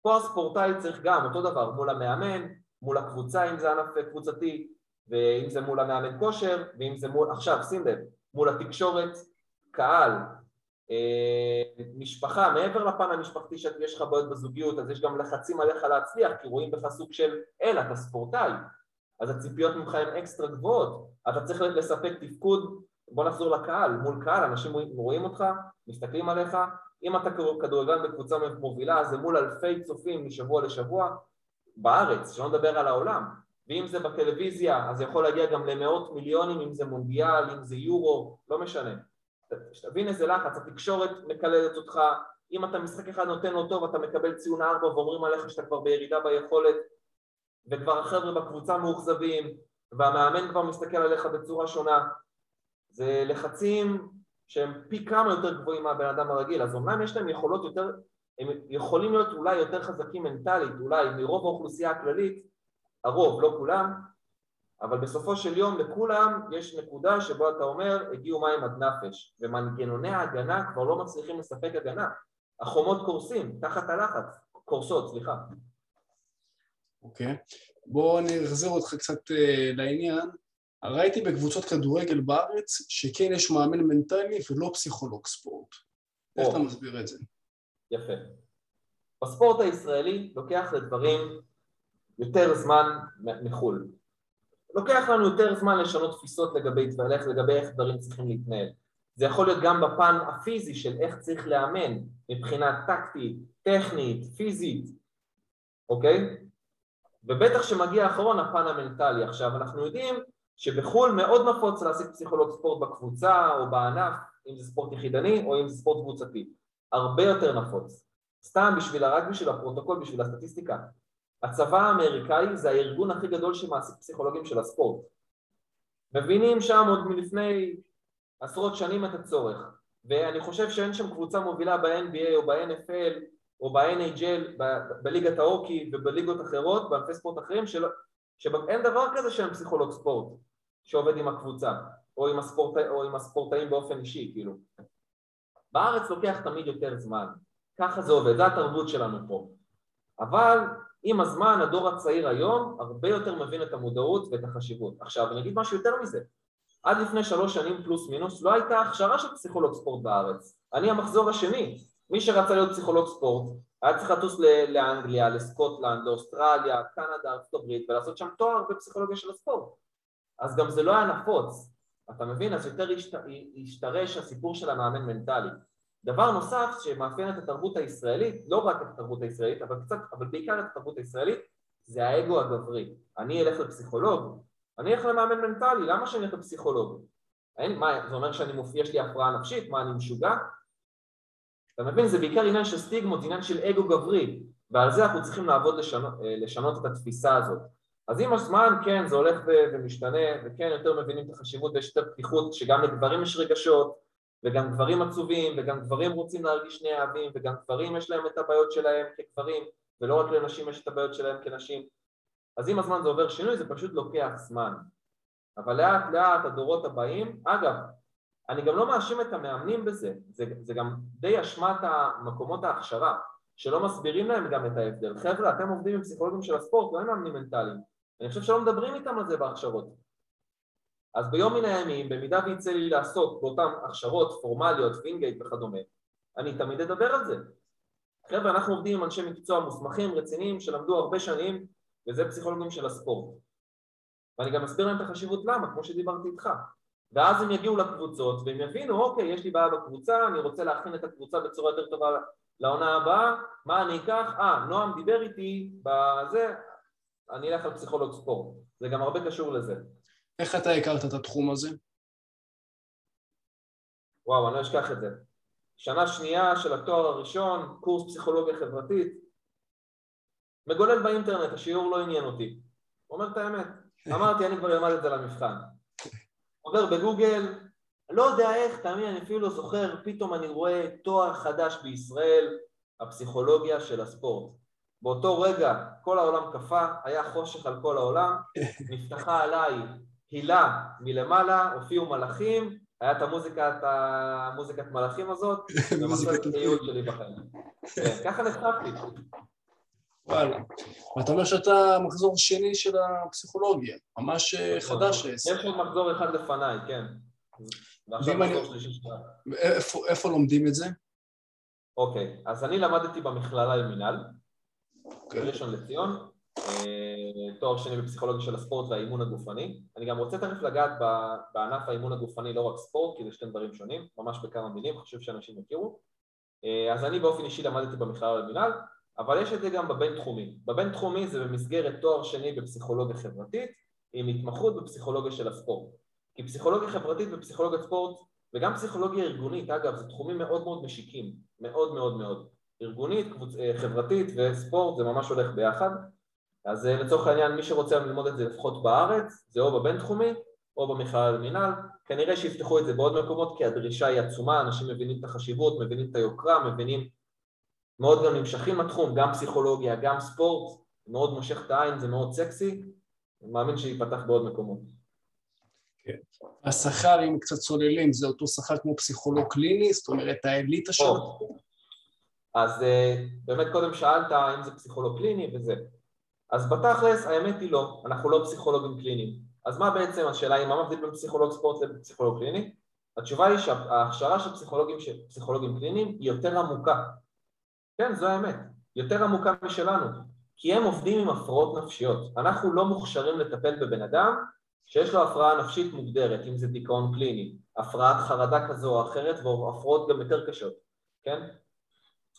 פה הספורטאי צריך גם אותו דבר מול המאמן, מול הקבוצה אם זה ענף קבוצתי, ואם זה מול המאמן כושר, ואם זה מול, עכשיו שים לב, מול התקשורת, קהל, אה, משפחה, מעבר לפן המשפחתי שיש לך בעיות בזוגיות, אז יש גם לחצים עליך להצליח, כי רואים בך סוג של אל, אתה ספורטאי, אז הציפיות ממך הן אקסטרה גבוהות, אתה צריך לספק תפקוד, בוא נחזור לקהל, מול קהל, אנשים רואים אותך, מסתכלים עליך, אם אתה כדורגלן בקבוצה מובילה, זה מול אלפי צופים משבוע לשבוע בארץ, שלא נדבר על העולם, ואם זה בטלוויזיה, אז זה יכול להגיע גם למאות מיליונים, אם זה מונדיאל, אם זה יורו, לא משנה. שתבין איזה לחץ, התקשורת מקללת אותך, אם אתה משחק אחד נותן לו טוב, אתה מקבל ציון ארבע ואומרים עליך שאתה כבר בירידה ביכולת, וכבר החבר'ה בקבוצה מאוכזבים, והמאמן כבר מסתכל עליך בצורה שונה. זה לחצים שהם פי כמה יותר גבוהים מהבן אדם הרגיל, אז אומנם יש להם יכולות יותר, הם יכולים להיות אולי יותר חזקים מנטלית, אולי מרוב האוכלוסייה הכללית, הרוב, לא כולם, אבל בסופו של יום לכולם יש נקודה שבו אתה אומר הגיעו מים עד נפש ומנגנוני ההגנה כבר לא מצליחים לספק הגנה. החומות קורסים תחת הלחץ, קורסות, סליחה. אוקיי, okay. בואו אני אחזיר אותך קצת uh, לעניין. ראיתי בקבוצות כדורגל בארץ שכן יש מאמן מנטלי ולא פסיכולוג ספורט. oh. איך אתה מסביר את זה? יפה. בספורט הישראלי לוקח לדברים יותר זמן מחו"ל לוקח לנו יותר זמן לשנות תפיסות לגבי לגבי איך דברים צריכים להתנהל. זה יכול להיות גם בפן הפיזי של איך צריך לאמן מבחינה טקטית, טכנית, פיזית, אוקיי? ובטח שמגיע האחרון הפן המנטלי. עכשיו אנחנו יודעים שבחו"ל מאוד נפוץ להשיג פסיכולוג ספורט בקבוצה או בענף, אם זה ספורט יחידני או אם זה ספורט קבוצתי. הרבה יותר נפוץ. סתם בשביל, רק בשביל הפרוטוקול, בשביל הסטטיסטיקה. הצבא האמריקאי זה הארגון הכי גדול שמעסיק פסיכולוגים של הספורט. מבינים שם עוד מלפני עשרות שנים את הצורך, ואני חושב שאין שם קבוצה מובילה ב-NBA או ב-NFL או ב-NHL, בליגת ההוקי ובליגות אחרות, בענפי ספורט אחרים, שאין דבר כזה שאין פסיכולוג ספורט שעובד עם הקבוצה, או עם, הספורט, או עם הספורטאים באופן אישי, כאילו. בארץ לוקח תמיד יותר זמן, ככה זה עובד, זו התרבות שלנו פה. אבל עם הזמן הדור הצעיר היום הרבה יותר מבין את המודעות ואת החשיבות. עכשיו אני אגיד משהו יותר מזה, עד לפני שלוש שנים פלוס מינוס לא הייתה הכשרה של פסיכולוג ספורט בארץ, אני המחזור השני, מי שרצה להיות פסיכולוג ספורט היה צריך לטוס לאנגליה, לסקוטלנד, לאוסטרליה, קנדה, ארצות הברית ולעשות שם תואר בפסיכולוגיה של הספורט. אז גם זה לא היה נפוץ, אתה מבין? אז יותר השתרש הסיפור של המאמן מנטלי דבר נוסף שמאפיין את התרבות הישראלית, לא רק את התרבות הישראלית, אבל קצת, אבל בעיקר את התרבות הישראלית, זה האגו הגברי. אני אלך לפסיכולוג, אני אלך למאמן מנטלי, למה שאני אלך לפסיכולוג? אין, מה, זה אומר שאני מופיע, יש לי הפרעה נפשית, מה, אני משוגע? אתה מבין? זה בעיקר עניין של סטיגמות, עניין של אגו גברי, ועל זה אנחנו צריכים לעבוד לשנות, אה, לשנות את התפיסה הזאת. אז עם הזמן, כן, זה הולך ומשתנה, וכן, יותר מבינים את החשיבות ויש יותר פתיחות, שגם לגברים יש רגשות, וגם גברים עצובים, וגם גברים רוצים להרגיש נאהבים, וגם גברים יש להם את הבעיות שלהם כגברים, ולא רק לנשים יש את הבעיות שלהם כנשים. אז עם הזמן זה עובר שינוי, זה פשוט לוקח זמן. אבל לאט לאט הדורות הבאים, אגב, אני גם לא מאשים את המאמנים בזה, זה, זה גם די אשמת המקומות ההכשרה, שלא מסבירים להם גם את ההבדל. חבר'ה, אתם עובדים עם פסיכולוגים של הספורט, לא עם מאמנים מנטליים. אני חושב שלא מדברים איתם על זה בהכשרות. אז ביום מן הימים, במידה ויצא לי לעסוק באותן הכשרות פורמליות, וינגייט וכדומה, אני תמיד אדבר על זה. חבר'ה, אנחנו עובדים עם אנשי מקצוע מוסמכים, רציניים, שלמדו הרבה שנים, וזה פסיכולוגים של הספורט. ואני גם אסביר להם את החשיבות למה, כמו שדיברתי איתך. ואז הם יגיעו לקבוצות והם יבינו, אוקיי, יש לי בעיה בקבוצה, אני רוצה להכין את הקבוצה בצורה יותר טובה לעונה הבאה, מה אני אקח? אה, נועם דיבר איתי בזה, אני אלך על פסיכולוג ספורט. זה גם הרבה קשור לזה. איך אתה הכרת את התחום הזה? וואו, אני לא אשכח את זה. שנה שנייה של התואר הראשון, קורס פסיכולוגיה חברתית, מגולל באינטרנט, השיעור לא עניין אותי. אומר את האמת. אמרתי, אני כבר אלמד את זה למבחן. עובר בגוגל, לא יודע איך, תאמין, אני אפילו לא זוכר, פתאום אני רואה תואר חדש בישראל, הפסיכולוגיה של הספורט. באותו רגע כל העולם קפא, היה חושך על כל העולם, נפתחה עליי הילה מלמעלה, הופיעו מלאכים, היה את המוזיקת, המוזיקת מלאכים הזאת, ומסורת הייעוד שלי בחיים. כן, ככה נחשפתי. וואלה. ואתה אומר שאתה מחזור שני של הפסיכולוגיה, ממש אה, חדש. יש עוד מחזור אחד לפניי, כן. ועכשיו מחזור שלישי שלך. איפה לומדים את זה? אוקיי, אז אני למדתי במכללה למינהל, אוקיי. בראשון לציון, אה, תואר שני בפסיכולוגיה של הספורט והאימון הגופני. אני גם רוצה תכף לגעת בענף האימון הגופני, לא רק ספורט, כי זה שתי דברים שונים, ממש בכמה מילים, חשוב שאנשים יכירו. אה, אז אני באופן אישי למדתי במכללה למינהל, אבל יש את זה גם בבינתחומי. בבינתחומי זה במסגרת תואר שני בפסיכולוגיה חברתית עם התמחות בפסיכולוגיה של הספורט. כי פסיכולוגיה חברתית ופסיכולוגיית ספורט וגם פסיכולוגיה ארגונית, אגב, זה תחומים מאוד מאוד משיקים, מאוד מאוד מאוד. ארגונית. אה, חברתית וספורט זה ממש הולך ביחד. אז אה, לצורך העניין מי שרוצה ללמוד את זה לפחות בארץ, זה או בבינתחומי או במכלל למינהל, כנראה שיפתחו את זה בעוד מקומות כי הדרישה היא עצומה, אנשים מבינים את החשיבות, מבינים את היוקרה, מבינים מאוד גם נמשכים לתחום, גם פסיכולוגיה, גם ספורט, מאוד מושך את העין, זה מאוד סקסי, אני מאמין שייפתח בעוד מקומות. כן. השכר, אם קצת צוללים, זה אותו שכר כמו פסיכולוג קליני, זאת אומרת האליטה שלו? אז אה, באמת קודם שאלת האם זה פסיכולוג קליני וזה. אז בתכלס האמת היא לא, אנחנו לא פסיכולוגים קליניים. אז מה בעצם השאלה היא מה מבדיל בין פסיכולוג ספורט לפסיכולוג קליני? התשובה היא שההכשרה של פסיכולוגים, פסיכולוגים קליניים היא יותר עמוקה. כן, זו האמת. יותר עמוקה משלנו. כי הם עובדים עם הפרעות נפשיות. אנחנו לא מוכשרים לטפל בבן אדם שיש לו הפרעה נפשית מוגדרת, אם זה דיכאון קליני, הפרעת חרדה כזו או אחרת, והפרעות גם יותר קשות, כן?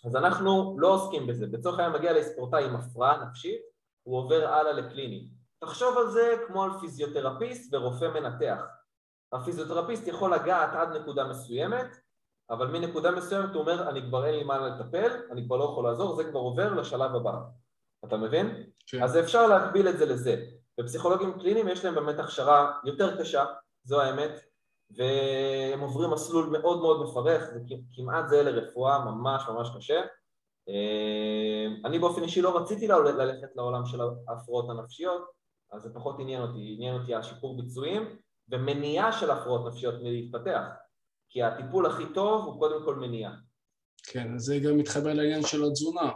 אז אנחנו לא עוסקים בזה. לצורך העניין מגיע לספורטאי עם הפרעה נפשית, הוא עובר הלאה לקליני. תחשוב על זה כמו על פיזיותרפיסט ורופא מנתח. הפיזיותרפיסט יכול לגעת עד נקודה מסוימת, אבל מנקודה מסוימת הוא אומר, אני כבר אין לי מה לטפל, אני כבר לא יכול לעזור, זה כבר עובר לשלב הבא. אתה מבין? כן. אז אפשר להקביל את זה לזה. ופסיכולוגים קליניים יש להם באמת הכשרה יותר קשה, זו האמת, והם עוברים מסלול מאוד מאוד מפרך, זה כמעט זהה לרפואה, ממש ממש קשה. אה, אני באופן אישי לא רציתי ללכת לעולם של ההפרעות הנפשיות, אז זה פחות עניין אותי, עניין אותי השיפור ביצועים ומניעה של הפרעות נפשיות מלהתפתח, כי הטיפול הכי טוב הוא קודם כל מניעה. כן, זה גם מתחבר לעניין של התזונה.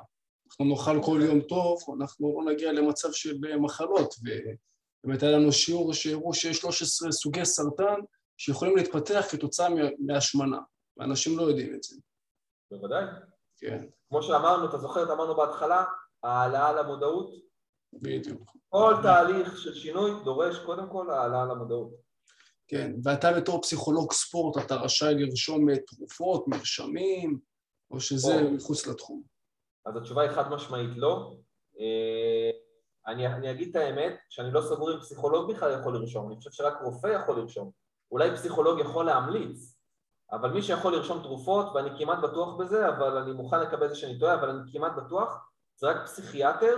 אנחנו נאכל כל יום טוב, אנחנו לא נגיע למצב של מחלות, ובאמת היה לנו שיעור שהראו שיש 13 סוגי סרטן שיכולים להתפתח כתוצאה מהשמנה, ואנשים לא יודעים את זה. בוודאי. כן. כמו שאמרנו, אתה זוכר, אמרנו בהתחלה, העלאה למודעות. בדיוק. כל תהליך של שינוי דורש קודם כל העלאה למודעות. כן, ואתה בתור פסיכולוג ספורט, אתה רשאי לרשום תרופות, מרשמים, או שזה או. מחוץ לתחום? אז התשובה היא חד משמעית לא. אה, אני, אני אגיד את האמת, שאני לא סגור אם פסיכולוג בכלל יכול לרשום, אני חושב שרק רופא יכול לרשום. אולי פסיכולוג יכול להמליץ, אבל מי שיכול לרשום תרופות, ואני כמעט בטוח בזה, אבל אני מוכן לקבל את זה שאני טועה, אבל אני כמעט בטוח, זה רק פסיכיאטר,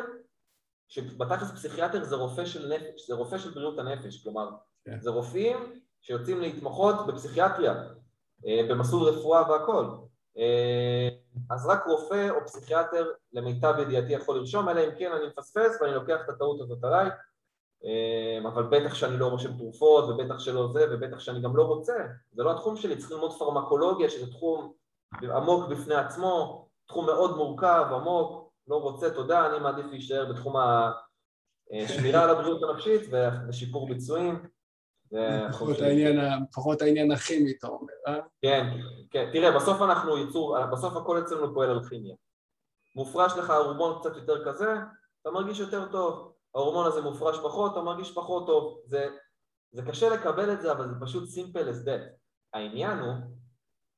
שבתכלס פסיכיאטר זה רופא של נפש, זה רופא של בריאות הנפש, כלומר. כן. זה רופאים שיוצאים להתמחות בפסיכיאטריה, אה, במסלול רפואה והכל. אה, אז רק רופא או פסיכיאטר למיטב ידיעתי יכול לרשום, אלא אם כן אני מפספס ואני לוקח את הטעות הזאת עליי, אבל בטח שאני לא רושם תרופות, ובטח שלא זה, ובטח שאני גם לא רוצה, זה לא התחום שלי, צריך ללמוד פרמקולוגיה, שזה תחום עמוק בפני עצמו, תחום מאוד מורכב, עמוק, לא רוצה, תודה, אני מעדיף להישאר בתחום השמירה על הבריאות הנפשית ושיפור ביצועים. פחות העניין הכימי, אתה אומר, אה? כן, כן. תראה, בסוף אנחנו ייצור, בסוף הכל אצלנו פועל על כימיה. מופרש לך הורמון קצת יותר כזה, אתה מרגיש יותר טוב. ההורמון הזה מופרש פחות, אתה מרגיש פחות טוב. זה, זה קשה לקבל את זה, אבל זה פשוט simple as that. העניין הוא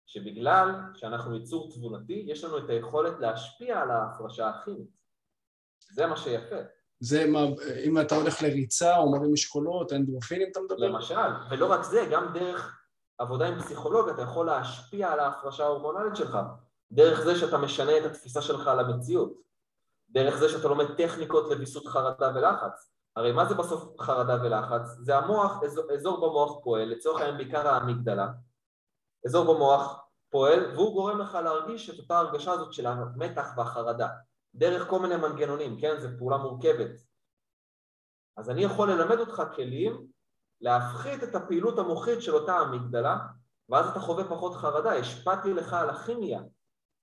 שבגלל שאנחנו ייצור תבונתי, יש לנו את היכולת להשפיע על ההפרשה הכימית. זה מה שיפה. זה מה, אם אתה הולך לריצה או מרים משקולות, אנדרופינים אתה מדבר? למשל, ולא רק זה, גם דרך עבודה עם פסיכולוג אתה יכול להשפיע על ההפרשה ההורמונלית שלך, דרך זה שאתה משנה את התפיסה שלך על המציאות, דרך זה שאתה לומד טכניקות לוויסות חרדה ולחץ. הרי מה זה בסוף חרדה ולחץ? זה המוח, אזור, אזור במוח פועל, לצורך העניין בעיקר האמיגדלה, אזור במוח פועל והוא גורם לך להרגיש את אותה הרגשה הזאת של המתח והחרדה. דרך כל מיני מנגנונים, כן? זו פעולה מורכבת. אז אני יכול ללמד אותך כלים להפחית את הפעילות המוחית של אותה המגדלה, ואז אתה חווה פחות חרדה, השפעתי לך על הכימיה,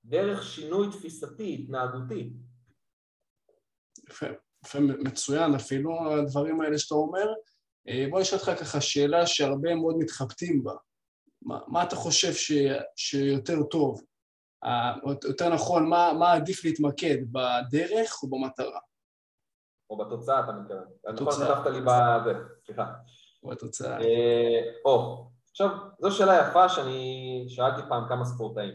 דרך שינוי תפיסתי, התנהגותי. יפה, מצוין, אפילו הדברים האלה שאתה אומר. אה, בוא נשאל אותך ככה שאלה שהרבה מאוד מתחבטים בה. מה, מה אתה חושב ש, שיותר טוב? יותר נכון, מה, מה עדיף להתמקד, בדרך או במטרה? או בתוצאה, אתה מתכוון. נכון, כתבת לי בזה, סליחה. או בתוצאה. אה, או, עכשיו, זו שאלה יפה שאני שאלתי פעם כמה ספורטאים.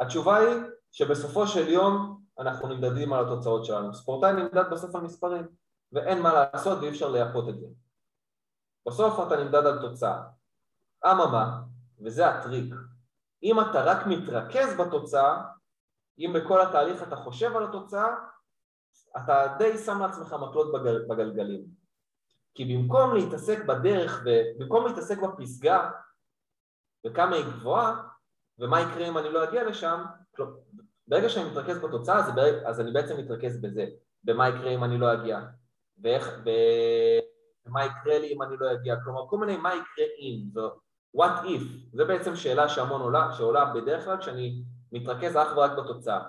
התשובה היא שבסופו של יום אנחנו נמדדים על התוצאות שלנו. ספורטאי נמדד בסוף על מספרים, ואין מה לעשות ואי אפשר לייפות את זה. בסוף אתה נמדד על תוצאה. אממה, וזה הטריק, אם אתה רק מתרכז בתוצאה, אם בכל התהליך אתה חושב על התוצאה, אתה די שם לעצמך מקלות בגל, בגלגלים. כי במקום להתעסק בדרך, במקום להתעסק בפסגה וכמה היא גבוהה, ומה יקרה אם אני לא אגיע לשם, ברגע שאני מתרכז בתוצאה, אז, אז אני בעצם מתרכז בזה, במה יקרה אם אני לא אגיע, ואיך, ומה יקרה לי אם אני לא אגיע, כלומר כל מיני מה יקרה אם, זו what if, זה בעצם שאלה שהמון עולה, שעולה בדרך כלל כשאני מתרכז אך ורק בתוצאה.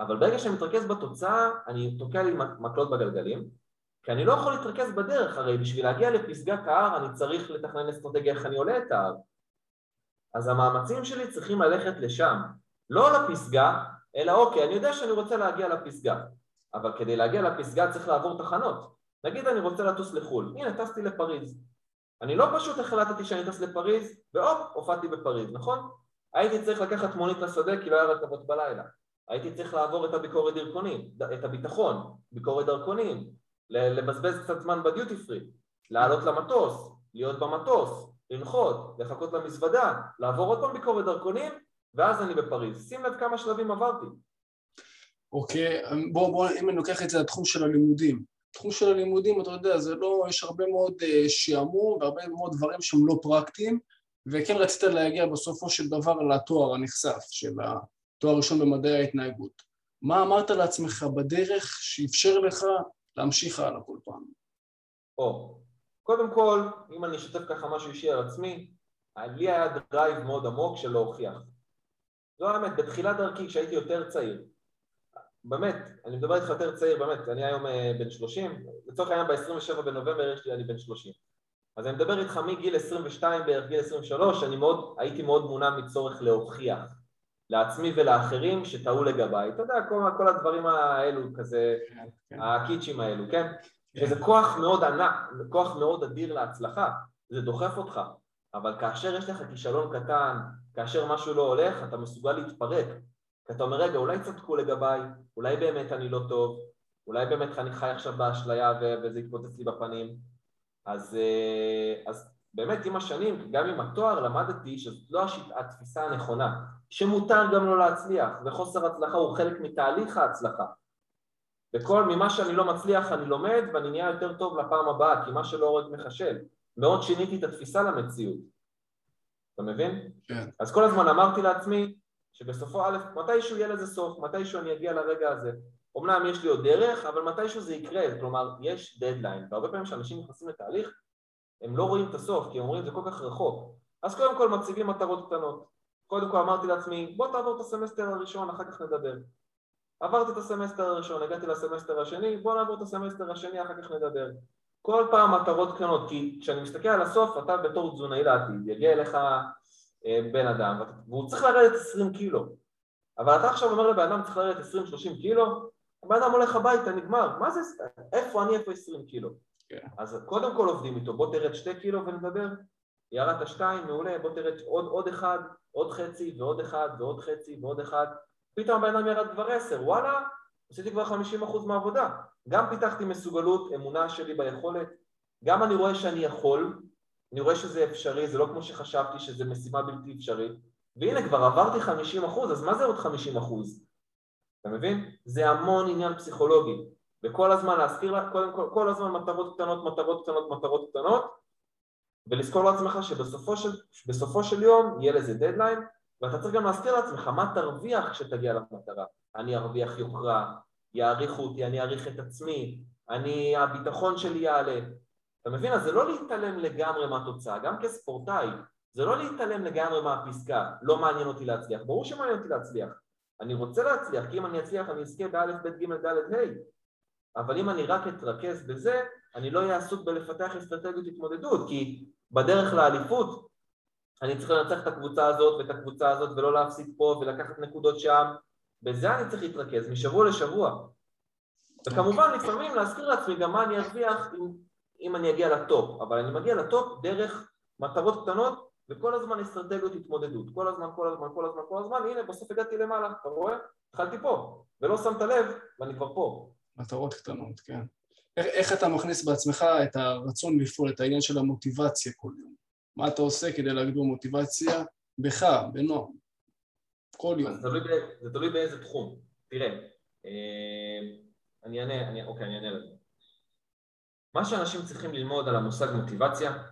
אבל ברגע שאני מתרכז בתוצאה, אני תוקע לי מקלות בגלגלים, כי אני לא יכול להתרכז בדרך, הרי בשביל להגיע לפסגת ההר אני צריך לתכנן אסטרטגיה איך אני עולה את ההר. אז המאמצים שלי צריכים ללכת לשם, לא לפסגה, אלא אוקיי, אני יודע שאני רוצה להגיע לפסגה, אבל כדי להגיע לפסגה צריך לעבור תחנות. נגיד אני רוצה לטוס לחו"ל, הנה טסתי לפריז, אני לא פשוט החלטתי שאני טס לפריז, והופ, הופעתי בפריז, נכון? הייתי צריך לקחת מונית לשדה כי לא היה רכבות בלילה. הייתי צריך לעבור את הביקורת דרכונים, את הביטחון, ביקורת דרכונים, לבזבז קצת זמן בדיוטי פרי, לעלות למטוס, להיות במטוס, לנחות, לחכות למזוודה, לעבור עוד פעם ביקורת דרכונים, ואז אני בפריז. שים לב כמה שלבים עברתי. אוקיי, בוא, בוא, אם אני לוקח את זה לתחום של הלימודים, תחום של הלימודים, אתה יודע, זה לא, יש הרבה מאוד אה, שעמום והרבה מאוד דברים שהם לא פרקטיים, וכן רצית להגיע בסופו של דבר לתואר הנכסף של התואר הראשון במדעי ההתנהגות. מה אמרת לעצמך בדרך שאפשר לך להמשיך הלאה כל פעם? או, קודם כל, אם אני אשתף ככה משהו אישי על עצמי, לי היה drive מאוד עמוק של להוכיח. זו האמת, בתחילת דרכי, כשהייתי יותר צעיר, באמת, אני מדבר איתך יותר צעיר, באמת, אני היום אה, בן 30, לצורך העניין ב-27 בנובמבר יש לי, אני בן 30. אז אני מדבר איתך מגיל 22 בערך גיל 23, אני מאוד, הייתי מאוד מונע מצורך להוכיח. לעצמי ולאחרים שטעו לגביי. אתה יודע, כל, כל הדברים האלו, כזה, כן, כן. הקיצ'ים האלו, כן? כן? שזה כוח מאוד ענק, כוח מאוד אדיר להצלחה, זה דוחף אותך. אבל כאשר יש לך כישלון קטן, כאשר משהו לא הולך, אתה מסוגל להתפרק. כי אתה אומר, רגע, אולי צדקו לגביי, אולי באמת אני לא טוב, אולי באמת אני חי עכשיו באשליה וזה יתפוצץ לי בפנים. אז, אה, אז באמת עם השנים, גם עם התואר, למדתי שזאת לא התפיסה הנכונה, שמותר גם לא להצליח, וחוסר הצלחה הוא חלק מתהליך ההצלחה. וכל, ממה שאני לא מצליח אני לומד ואני נהיה יותר טוב לפעם הבאה, כי מה שלא הורג מחשל. מאוד שיניתי את התפיסה למציאות. אתה מבין? כן. אז כל הזמן אמרתי לעצמי שבסופו א', מתישהו יהיה לזה סוף, מתישהו אני אגיע לרגע הזה. אמנם יש לי עוד דרך, אבל מתישהו זה יקרה, כלומר, יש דדליין. והרבה פעמים כשאנשים נכנסים לתהליך, הם לא רואים את הסוף, כי הם אומרים זה כל כך רחוק. אז קודם כל מציבים מטרות קטנות. קודם כל אמרתי לעצמי, בוא תעבור את הסמסטר הראשון, אחר כך נדבר. עברתי את הסמסטר הראשון, הגעתי לסמסטר השני, בוא נעבור את הסמסטר השני, אחר כך נדבר. כל פעם מטרות קטנות, כי כשאני מסתכל על הסוף, אתה בתור תזונאי לעתיד, יגיע אליך אה, בן אדם, והוא צריך לרדת 20 קילו. אבל אתה עכשיו אומר לבן אדם צריך לרדת 20-30 קילו, הבן אדם הולך הביתה, נגמר, מה זה, איפה אני, איפה 20 קילו? כן. אז קודם כל עובדים איתו, בוא תרד 2 קילו ונדבר, ירדת 2, מעולה, בוא תרד עוד, עוד אחד, עוד חצי ועוד אחד ועוד חצי ועוד אחד, פתאום הבן אדם ירד כבר 10, וואלה, עשיתי כבר 50% מהעבודה. גם פיתחתי מסוגלות, אמונה שלי ביכולת, גם אני רואה שאני יכול, אני רואה שזה אפשרי, זה לא כמו שחשבתי שזה משימה בלתי אפשרית, והנה כבר עברתי 50 אחוז, אז מה זה עוד 50 אחוז? אתה מבין? זה המון עניין פסיכולוגי, וכל הזמן להזכיר לה, קודם כל, כל הזמן מטרות קטנות, מטרות קטנות, מטרות קטנות, ולזכור לעצמך שבסופו של, של יום יהיה לזה דדליין, ואתה צריך גם להזכיר לעצמך מה תרוויח כשתגיע למטרה. אני ארוויח יוקרה, יעריכו אותי, אני אעריך את עצמי, אני, הביטחון שלי יעלה. אתה מבין? אז זה לא להתעלם לגמרי מהתוצאה, גם כספורטאי, זה לא להתעלם לגמרי מהפסקה, לא מעניין אותי להצליח, ברור שמעניין אותי להצליח, אני רוצה להצליח, כי אם אני אצליח אני אזכה באלף, בית, גימל, דלת, ה', אבל אם אני רק אתרכז בזה, אני לא אהיה עסוק בלפתח אסטרטגיות התמודדות, כי בדרך לאליפות אני צריך לנצח את הקבוצה הזאת ואת הקבוצה הזאת ולא להפסיד פה ולקחת נקודות שם, בזה אני צריך להתרכז משבוע לשבוע. וכמובן לפעמים להזכיר לעצמי גם מה אני ארוויח אם, אם אני אגיע לטופ, אבל אני מגיע לטופ דרך מטרות קטנות וכל הזמן אסטרטגיות התמודדות, כל הזמן, כל הזמן, כל הזמן, כל הזמן, הנה בסוף הגעתי למעלה, אתה רואה? התחלתי פה, ולא שמת לב ואני כבר פה. מטרות קטנות, כן. איך, איך אתה מכניס בעצמך את הרצון לפעול, את העניין של המוטיבציה כל יום? מה אתה עושה כדי להגביר מוטיבציה בך, בנועם, כל יום? זה תלוי, זה תלוי באיזה תחום. תראה, אה, אני אענה, אני, אוקיי, אני אענה לזה. מה שאנשים צריכים ללמוד על המושג מוטיבציה,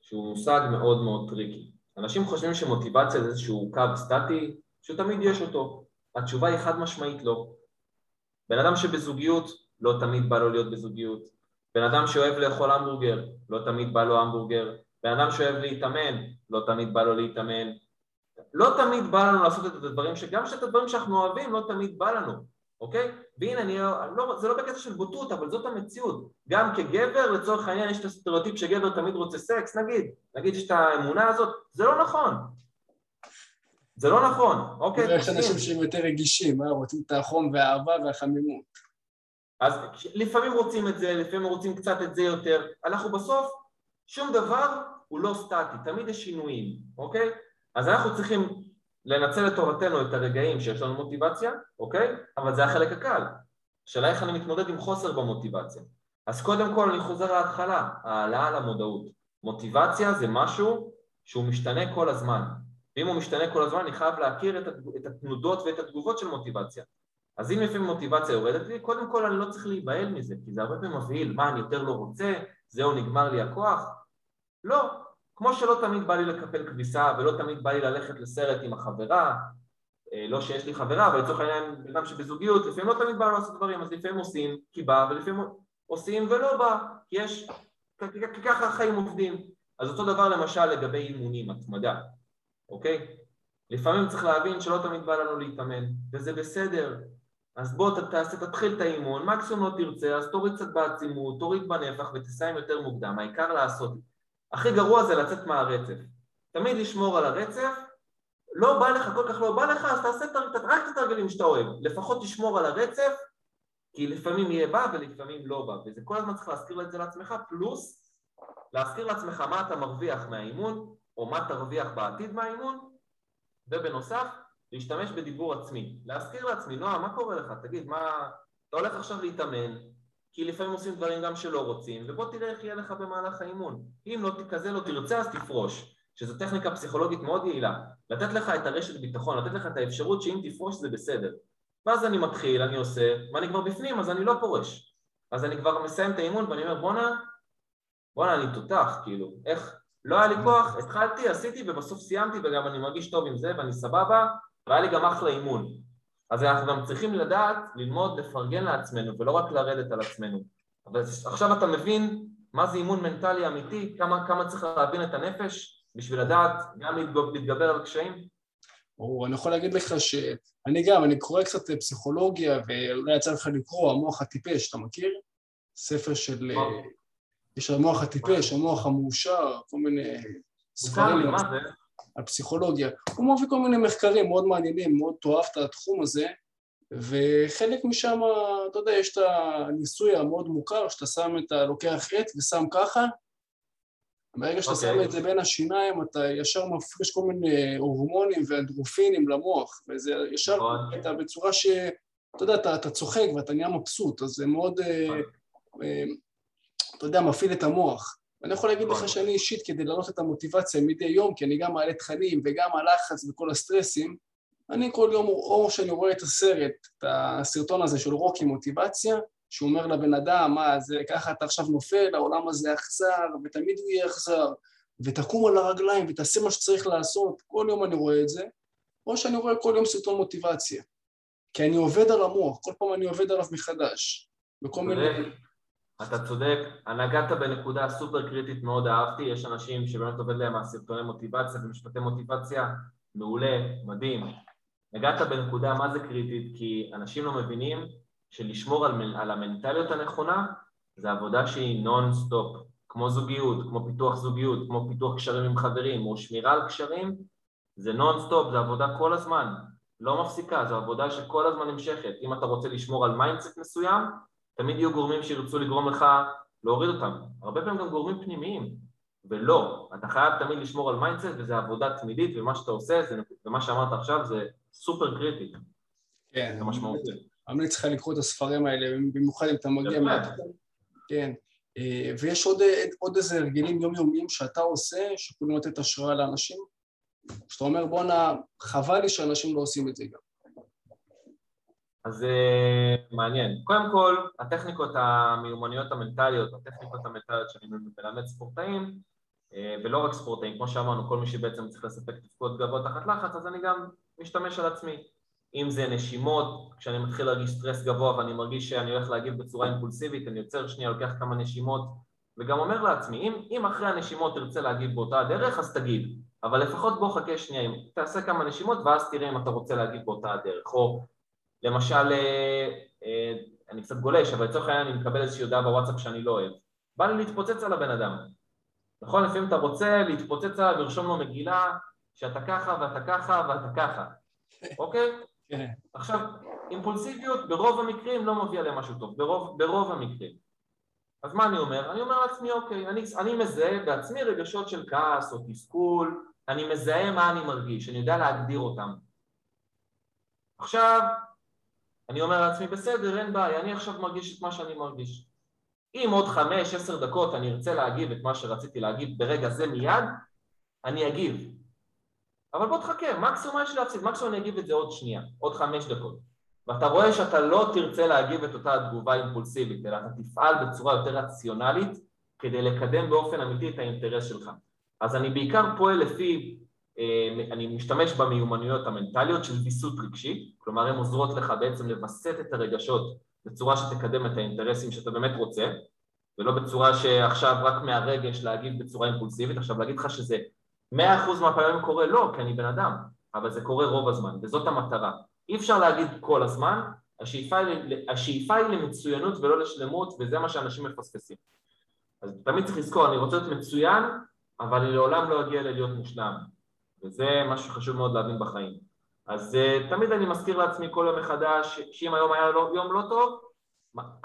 שהוא מושג מאוד מאוד tricky. אנשים חושבים שמוטיבציה זה איזשהו קו סטטי, שתמיד יש אותו. התשובה היא חד משמעית לא. בן אדם שבזוגיות, לא תמיד בא לו להיות בזוגיות. בן אדם שאוהב לאכול המבורגר, לא תמיד בא לו המבורגר. בן אדם שאוהב להתאמן, לא תמיד בא לו להתאמן. לא תמיד בא לנו לעשות את הדברים, שגם את הדברים שאנחנו אוהבים, לא תמיד בא לנו, אוקיי? והנה, אני, לא, זה לא בקטע של בוטות, אבל זאת המציאות. גם כגבר, לצורך העניין, יש את הסטריאוטיפ שגבר תמיד רוצה סקס, נגיד, נגיד יש את האמונה הזאת, זה לא נכון. זה לא נכון, אוקיי? יש אנשים שהם יותר רגישים, אה? רוצים את החום והאהבה והחמימות. אז לפעמים רוצים את זה, לפעמים רוצים קצת את זה יותר. אנחנו בסוף, שום דבר הוא לא סטטי, תמיד יש שינויים, אוקיי? אז אנחנו צריכים לנצל לטובתנו את הרגעים שיש לנו מוטיבציה, אוקיי? אבל זה החלק הקל. השאלה איך אני מתמודד עם חוסר במוטיבציה. אז קודם כל אני חוזר להתחלה, העלאה למודעות. מוטיבציה זה משהו שהוא משתנה כל הזמן. ואם הוא משתנה כל הזמן אני חייב להכיר את התנודות ואת התגובות של מוטיבציה. אז אם לפעמים מוטיבציה יורדת לי, קודם כל אני לא צריך להיבהל מזה, כי זה הרבה פעמים מבהיל, מה אני יותר לא רוצה, זהו נגמר לי הכוח? לא, כמו שלא תמיד בא לי לקפל כביסה ולא תמיד בא לי ללכת לסרט עם החברה, אה, לא שיש לי חברה, אבל לצורך העניין אדם שבזוגיות, לפעמים לא תמיד בא לו לעשות דברים, אז לפעמים עושים כי בא ולפעמים עושים ולא בא, כי יש, כי ככה החיים עובדים. אז אותו דבר למשל לגבי אימונים, התמדה, אוקיי? לפעמים צריך להבין שלא תמיד בא לנו להתאמן, וזה בסדר. אז בוא תעשה, תתחיל את האימון, מקסימום לא תרצה, אז תוריד קצת בעצימות, תוריד בנפח ותסיים יותר מוקדם, העיקר לעשות. הכי גרוע זה לצאת מהרצף. תמיד לשמור על הרצף, לא בא לך, כל כך לא בא לך, אז תעשה רק את התרגלים שאתה אוהב. לפחות תשמור על הרצף, כי לפעמים יהיה בא ולפעמים לא בא. וזה כל הזמן צריך להזכיר את זה לעצמך, פלוס להזכיר לעצמך מה אתה מרוויח מהאימון, או מה תרוויח בעתיד מהאימון, ובנוסף, להשתמש בדיבור עצמי. להזכיר לעצמי, נועה, מה קורה לך? תגיד, מה... אתה הולך עכשיו להתאמן, כי לפעמים עושים דברים גם שלא רוצים, ובוא תראה איך יהיה לך במהלך האימון. אם לא כזה לא תרצה, אז תפרוש. שזו טכניקה פסיכולוגית מאוד יעילה. לתת לך את הרשת ביטחון, לתת לך את האפשרות שאם תפרוש זה בסדר. ואז אני מתחיל, אני עושה, ואני כבר בפנים, אז אני לא פורש. אז אני כבר מסיים את האימון ואני אומר, בואנה, בואנה, אני תותח, כאילו, איך, לא היה לי כוח, התחלתי, עשיתי ובסוף סיימתי וגם אני מרגיש טוב עם זה ואני סבבה, והיה לי גם אחלה אימון. אז אנחנו גם צריכים לדעת, ללמוד, לפרגן לעצמנו ולא רק לרדת על עצמנו. אבל עכשיו אתה מבין מה זה אימון מנטלי אמיתי, כמה, כמה צריך להבין את הנפש בשביל לדעת גם להתגבר על קשיים? או אני יכול להגיד לך שאני גם, אני קורא קצת פסיכולוגיה ואולי יצא לך לקרוא המוח הטיפש, אתה מכיר? ספר של... יש המוח הטיפש, המוח המאושר, כל מיני ספרים. מה זה? על פסיכולוגיה. הוא מביא כל מיני מחקרים מאוד מעניינים, מאוד תאהב את התחום הזה, וחלק משם, אתה יודע, יש את הניסוי המאוד מוכר, שאתה שם את ה... לוקח עט ושם ככה, ברגע שאתה okay. שם את זה בין השיניים, אתה ישר מפריש כל מיני הורמונים ואנדרופינים למוח, וזה ישר okay. אתה בצורה ש... אתה יודע, אתה, אתה צוחק ואתה נהיה מבסוט, אז זה מאוד, okay. אה, אה, אתה יודע, מפעיל את המוח. ואני יכול להגיד לך שאני אישית, כדי להעלות את המוטיבציה מדי יום, כי אני גם מעלה תכנים וגם הלחץ וכל הסטרסים, אני כל יום, או שאני רואה את הסרט, את הסרטון הזה של רוקי מוטיבציה, שהוא אומר לבן אדם, מה, זה ככה אתה עכשיו נופל, העולם הזה אכזר, ותמיד הוא יהיה אכזר, ותקום על הרגליים ותעשה מה שצריך לעשות, כל יום אני רואה את זה, או שאני רואה כל יום סרטון מוטיבציה. כי אני עובד על המוח, כל פעם אני עובד עליו מחדש, בכל מיני... אתה צודק, נגעת בנקודה סופר קריטית מאוד אהבתי, יש אנשים שבאמת עובד להם מהסרטוני מוטיבציה ומשפטי מוטיבציה, מעולה, מדהים. נגעת בנקודה מה זה קריטית, כי אנשים לא מבינים שלשמור על, על המנטליות הנכונה זה עבודה שהיא נונסטופ, כמו זוגיות, כמו פיתוח זוגיות, כמו פיתוח קשרים עם חברים, או שמירה על קשרים, זה נונסטופ, זה עבודה כל הזמן, לא מפסיקה, זו עבודה שכל הזמן נמשכת. אם אתה רוצה לשמור על מיינדסט מסוים, תמיד יהיו גורמים שירצו לגרום לך להוריד אותם. הרבה פעמים גם גורמים פנימיים, ולא, אתה חייב תמיד לשמור על מיינדסט וזה עבודה תמידית ומה שאתה עושה, זה, ומה שאמרת עכשיו זה סופר קריטי. כן. זה משמעותי. ממליץ לך לקרוא את הספרים האלה, במיוחד אם אתה מגיע מה... כן. אה, ויש עוד, עוד איזה הרגלים יומיומיים שאתה עושה, שיכולים לתת השראה לאנשים? שאתה אומר בואנה, חבל לי שאנשים לא עושים את זה גם. אז זה אה, מעניין. קודם כל, הטכניקות המיומנויות המנטליות, הטכניקות המנטליות שאני מלמד ספורטאים, אה, ולא רק ספורטאים, כמו שאמרנו, כל מי שבעצם צריך לספק תפקוד גבוה תחת לחץ, אז אני גם משתמש על עצמי. אם זה נשימות, כשאני מתחיל להרגיש סטרס גבוה ואני מרגיש שאני הולך להגיב בצורה אימפולסיבית, אני יוצר שנייה, לוקח כמה נשימות, וגם אומר לעצמי, אם, אם אחרי הנשימות תרצה להגיב באותה הדרך, אז תגיד, אבל לפחות בוא חכה שנייה, תעשה כמה נשימות ואז תראה אם אתה רוצה להגיב באותה הדרך, או למשל, אה, אה, אני קצת גולש, אבל לצורך העניין אני מקבל איזושהי הודעה בוואטסאפ שאני לא אוהב. בא לי להתפוצץ על הבן אדם. נכון? לפעמים אתה רוצה להתפוצץ עליו ולרשום לו מגילה שאתה ככה ואתה ככה ואתה ככה, אוקיי? כן. עכשיו, אימפולסיביות ברוב המקרים לא מביאה למשהו טוב, ברוב, ברוב המקרים. אז מה אני אומר? אני אומר לעצמי, אוקיי, אני, אני מזהה בעצמי רגשות של כעס או תסכול, אני מזהה מה אני מרגיש, אני יודע להגדיר אותם. עכשיו, אני אומר לעצמי, בסדר, אין בעיה, אני עכשיו מרגיש את מה שאני מרגיש. אם עוד חמש, עשר דקות אני ארצה להגיב את מה שרציתי להגיב ברגע זה מיד, אני אגיב. אבל בוא תחכה, מקסימום יש להפסיד, מקסימום אני אגיב את זה עוד שנייה, עוד חמש דקות. ואתה רואה שאתה לא תרצה להגיב את אותה תגובה אימפולסיבית, אלא אתה תפעל בצורה יותר רציונלית כדי לקדם באופן אמיתי את האינטרס שלך. אז אני בעיקר פועל לפי אני משתמש במיומנויות המנטליות של ויסות רגשי, כלומר הן עוזרות לך בעצם לווסת את הרגשות בצורה שתקדם את האינטרסים שאתה באמת רוצה, ולא בצורה שעכשיו רק מהרגש להגיב בצורה אימפולסיבית, עכשיו להגיד לך שזה מאה אחוז מהפעמים קורה לא, כי אני בן אדם, אבל זה קורה רוב הזמן, וזאת המטרה. אי אפשר להגיד כל הזמן, השאיפה היא, השאיפה היא למצוינות ולא לשלמות, וזה מה שאנשים מפספסים. אז תמיד צריך לזכור, אני רוצה להיות מצוין, אבל אני לעולם לא אגיע ללהיות מושלם. וזה משהו שחשוב מאוד להבין בחיים. אז uh, תמיד אני מזכיר לעצמי כל יום מחדש שאם היום היה לו יום לא טוב,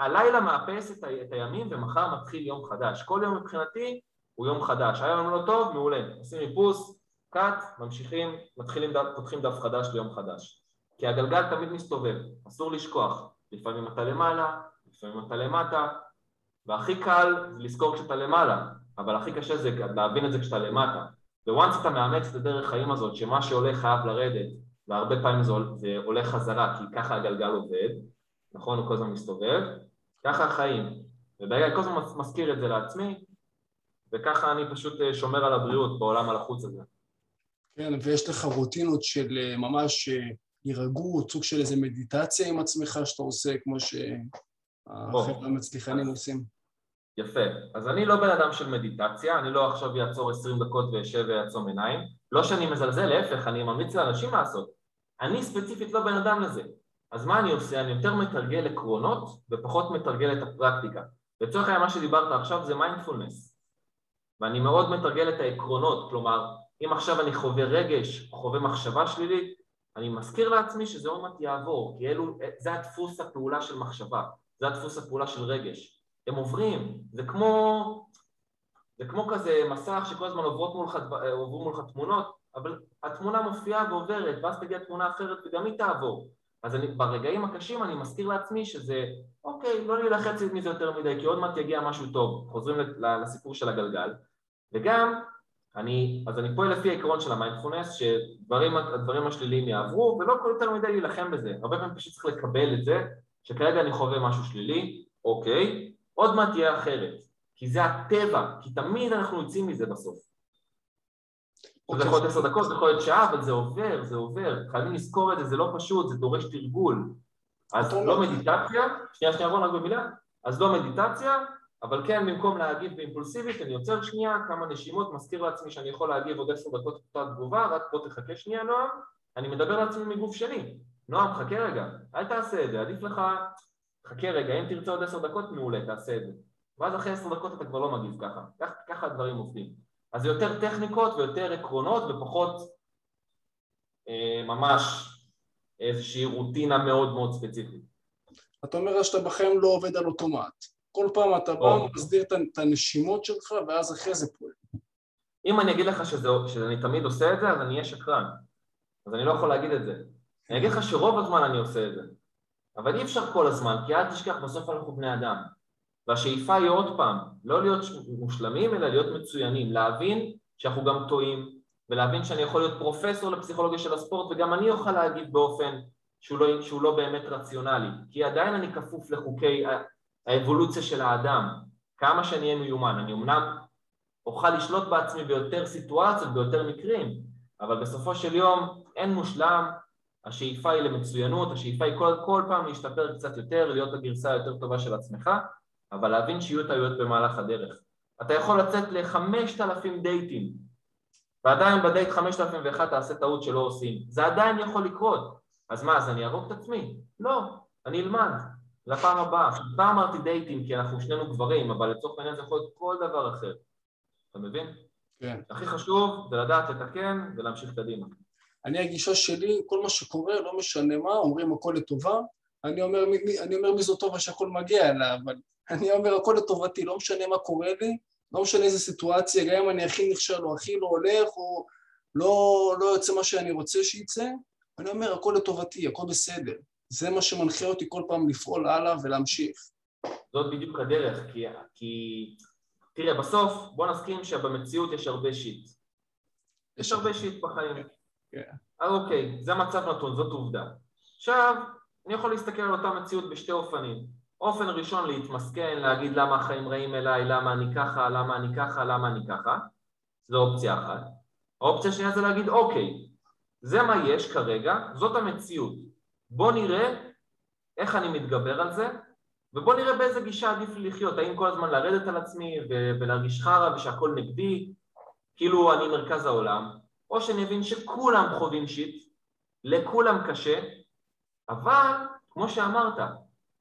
הלילה מאפס את, ה, את הימים ומחר מתחיל יום חדש. כל יום מבחינתי הוא יום חדש. היום יום לא טוב, מעולה. עושים איפוס, קאט, ממשיכים, מתחילים, פותחים דף חדש ליום חדש. כי הגלגל תמיד מסתובב, אסור לשכוח. לפעמים אתה למעלה, לפעמים אתה למטה, והכי קל זה לזכור כשאתה למעלה, אבל הכי קשה זה להבין את זה כשאתה למטה. וואנס אתה מאמץ את הדרך חיים הזאת, שמה שעולה חייב לרדת, והרבה פעמים זה, זה עולה חזרה, כי ככה הגלגל עובד, נכון? הוא כל הזמן מסתובב, ככה החיים. וברגע כל הזמן מזכיר את זה לעצמי, וככה אני פשוט אה, שומר על הבריאות בעולם הלחוץ הזה. כן, ויש לך רוטינות של אה, ממש הירגעות, סוג של איזה מדיטציה עם עצמך שאתה עושה, כמו שהחבר'ה המצליחנים עושים. יפה. אז אני לא בן אדם של מדיטציה, אני לא עכשיו אעצור עשרים דקות ואשב ואעצום עיניים. לא שאני מזלזל, להפך, אני ממליץ לאנשים לעשות. אני ספציפית לא בן אדם לזה. אז מה אני עושה? אני יותר מתרגל עקרונות ופחות מתרגל את הפרקטיקה. לצורך העניין מה שדיברת עכשיו זה מיינדפולנס. ואני מאוד מתרגל את העקרונות, כלומר, אם עכשיו אני חווה רגש חווה מחשבה שלילית, אני מזכיר לעצמי שזה עוד מעט יעבור, כי אלו, זה הדפוס הפעולה של מחשבה, זה הדפוס הפעולה של רגש. הם עוברים, זה כמו, זה כמו כזה מסך שכל הזמן עוברות מולך, עוברו מולך תמונות, אבל התמונה מופיעה ועוברת, ואז תגיע תמונה אחרת וגם היא תעבור. אז אני, ברגעים הקשים אני מזכיר לעצמי שזה, אוקיי, לא להילחץ מזה יותר מדי, כי עוד מעט יגיע משהו טוב, חוזרים לסיפור של הגלגל, וגם, אני, אז אני פועל לפי העקרון של המיינדפולנס, שהדברים השליליים יעברו, ולא כל יותר מדי להילחם בזה, הרבה פעמים פשוט צריך לקבל את זה, שכרגע אני חווה משהו שלילי, אוקיי, עוד מעט תהיה אחרת, כי זה הטבע, כי תמיד אנחנו יוצאים מזה בסוף. Okay. זה יכול להיות עשר דקות, זה יכול להיות שעה, אבל זה עובר, זה עובר, חייבים לזכור את זה, זה לא פשוט, זה דורש תרגול. אז לא מדיטציה, שנייה שנייה בוא רק במילה, אז לא מדיטציה, אבל כן במקום להגיב באימפולסיבית אני עוצר שנייה, כמה נשימות, מזכיר לעצמי שאני יכול להגיב עוד עשר דקות אותה תגובה, רק בוא תחכה שנייה נועם, אני מדבר לעצמי מגוף שני, נועם חכה רגע, אל תעשה את זה, עדיף לך חכה רגע, אם תרצה עוד עשר דקות, מעולה, תעשה את זה. ואז אחרי עשר דקות אתה כבר לא מגיב ככה. כך, ככה הדברים עובדים. אז זה יותר טכניקות ויותר עקרונות ופחות אה, ממש איזושהי רוטינה מאוד מאוד ספציפית. אתה אומר שאתה בחיים לא עובד על אוטומט. כל פעם אתה בא ומסדיר את הנשימות שלך ואז אחרי זה פועל. אם אני אגיד לך שזה, שאני תמיד עושה את זה, אז אני אהיה שקרן. אז אני לא יכול להגיד את זה. אני אגיד לך שרוב הזמן אני עושה את זה. אבל אי אפשר כל הזמן, כי אל תשכח, בסוף אנחנו בני אדם. והשאיפה היא עוד פעם, לא להיות מושלמים, אלא להיות מצוינים, להבין שאנחנו גם טועים, ולהבין שאני יכול להיות פרופסור לפסיכולוגיה של הספורט, וגם אני אוכל להגיב באופן שהוא לא, שהוא לא באמת רציונלי, כי עדיין אני כפוף לחוקי האבולוציה של האדם, כמה שאני אהיה מיומן, אני אמנם אוכל לשלוט בעצמי ביותר סיטואציות, ביותר מקרים, אבל בסופו של יום אין מושלם, השאיפה היא למצוינות, השאיפה היא כל, כל פעם להשתפר קצת יותר, להיות הגרסה היותר טובה של עצמך, אבל להבין שיהיו טעויות במהלך הדרך. אתה יכול לצאת לחמשת אלפים דייטים, ועדיין בדייט חמשת אלפים ואחת תעשה טעות שלא עושים. זה עדיין יכול לקרות. אז מה, אז אני אהרוג את עצמי? לא, אני אלמד. לפעם הבאה. פעם אמרתי דייטים כי אנחנו שנינו גברים, אבל לצורך העניין זה יכול להיות כל דבר אחר. אתה מבין? כן. הכי חשוב זה לדעת לתקן ולהמשיך קדימה. אני הגישה שלי, כל מה שקורה, לא משנה מה, אומרים הכל לטובה, אני אומר, אני אומר מי זו טובה שהכל מגיע אליה, אבל אני אומר הכל לטובתי, לא משנה מה קורה לי, לא משנה איזה סיטואציה, גם אם אני הכי נכשל או הכי לא הולך, או לא, לא יוצא מה שאני רוצה שיצא, אני אומר הכל לטובתי, הכל בסדר. זה מה שמנחה אותי כל פעם לפעול הלאה ולהמשיך. זאת בדיוק הדרך, כי, כי תראה, בסוף בוא נסכים שבמציאות יש הרבה שיט. יש הרבה שיט בחיים. כן. אוקיי, זה מצב נתון, זאת עובדה. עכשיו, אני יכול להסתכל על אותה מציאות בשתי אופנים. אופן ראשון להתמסכן, להגיד למה החיים רעים אליי, למה אני ככה, למה אני ככה, למה אני ככה. זו אופציה אחת. האופציה השנייה זה להגיד, אוקיי, זה מה יש כרגע, זאת המציאות. בוא נראה איך אני מתגבר על זה, ובוא נראה באיזה גישה עדיף לי לחיות, האם כל הזמן לרדת על עצמי ולהרגיש חרא ושהכול נגדי, כאילו אני מרכז העולם, או שאני אבין שכולם חווים שיט, לכולם קשה, אבל כמו שאמרת,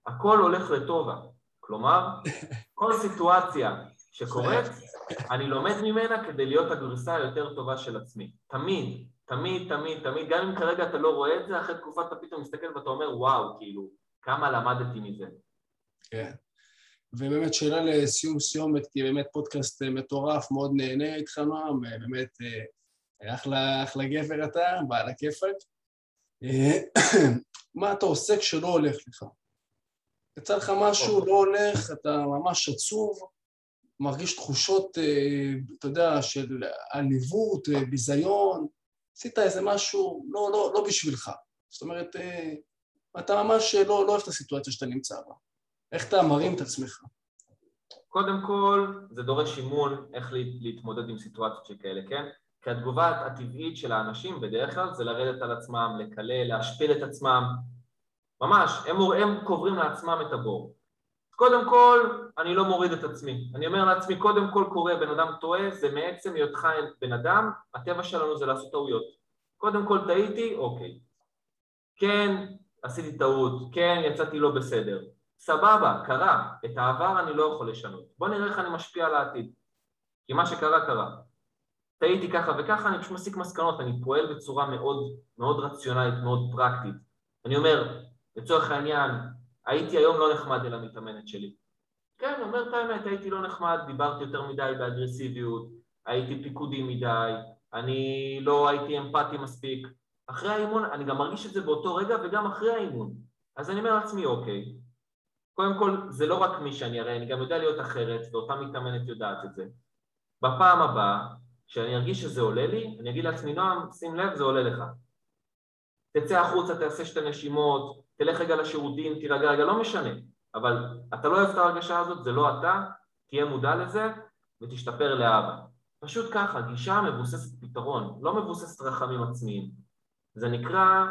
הכל הולך לטובה. כלומר, כל סיטואציה שקורית, אני לומד ממנה כדי להיות הגרסה היותר טובה של עצמי. תמיד, תמיד, תמיד, תמיד, גם אם כרגע אתה לא רואה את זה, אחרי תקופה אתה פתאום מסתכל ואתה אומר, וואו, כאילו, כמה למדתי מזה. כן. ובאמת שאלה לסיום סיומת, כי באמת פודקאסט מטורף, מאוד נהנה איתך נועם, באמת אחלה, אחלה גבר אתה, בעל הכיפק. מה אתה עושה כשלא הולך לך? יצא לך משהו, לא הולך, אתה ממש עצוב, מרגיש תחושות, אה, אתה יודע, של עליבות, אה, ביזיון, עשית איזה משהו לא, לא, לא בשבילך. זאת אומרת, אה, אתה ממש לא, לא אוהב את הסיטואציה שאתה נמצא בה. איך אתה מרים את עצמך? קודם כל, זה דורש אימון איך להתמודד עם סיטואציות שכאלה, כן? כי התגובה הטבעית של האנשים בדרך כלל זה לרדת על עצמם, לקלל, להשפיל את עצמם, ממש, הם, הם קוברים לעצמם את הבור. קודם כל, אני לא מוריד את עצמי. אני אומר לעצמי, קודם כל קורה, בן אדם טועה, זה מעצם היותך בן אדם, הטבע שלנו זה לעשות טעויות. קודם כל טעיתי, אוקיי. כן, עשיתי טעות, כן, יצאתי לא בסדר. סבבה, קרה, את העבר אני לא יכול לשנות. בוא נראה איך אני משפיע על העתיד. כי מה שקרה, קרה. טעיתי ככה וככה, אני פשוט מסיק מסקנות, אני פועל בצורה מאוד, מאוד רציונלית, מאוד פרקטית. אני אומר, לצורך העניין, הייתי היום לא נחמד אל המתאמנת שלי. כן, אומר את האמת, הייתי לא נחמד, דיברתי יותר מדי באגרסיביות, הייתי פיקודי מדי, אני לא הייתי אמפתי מספיק. אחרי האימון, אני גם מרגיש את זה באותו רגע וגם אחרי האימון. אז אני אומר לעצמי, אוקיי, קודם כל, זה לא רק מי שאני, הרי אני גם יודע להיות אחרת, ואותה מתאמנת יודעת את זה. בפעם הבאה, כשאני ארגיש שזה עולה לי, אני אגיד לעצמי, נועם, שים לב, זה עולה לך. תצא החוצה, תעשה שתי נשימות, תלך רגע לשירותים, תירגע רגע, לא משנה, אבל אתה לא אוהב את ההרגשה הזאת, זה לא אתה, תהיה מודע לזה ותשתפר לאבא. פשוט ככה, גישה מבוססת פתרון, לא מבוססת רחמים עצמיים. זה נקרא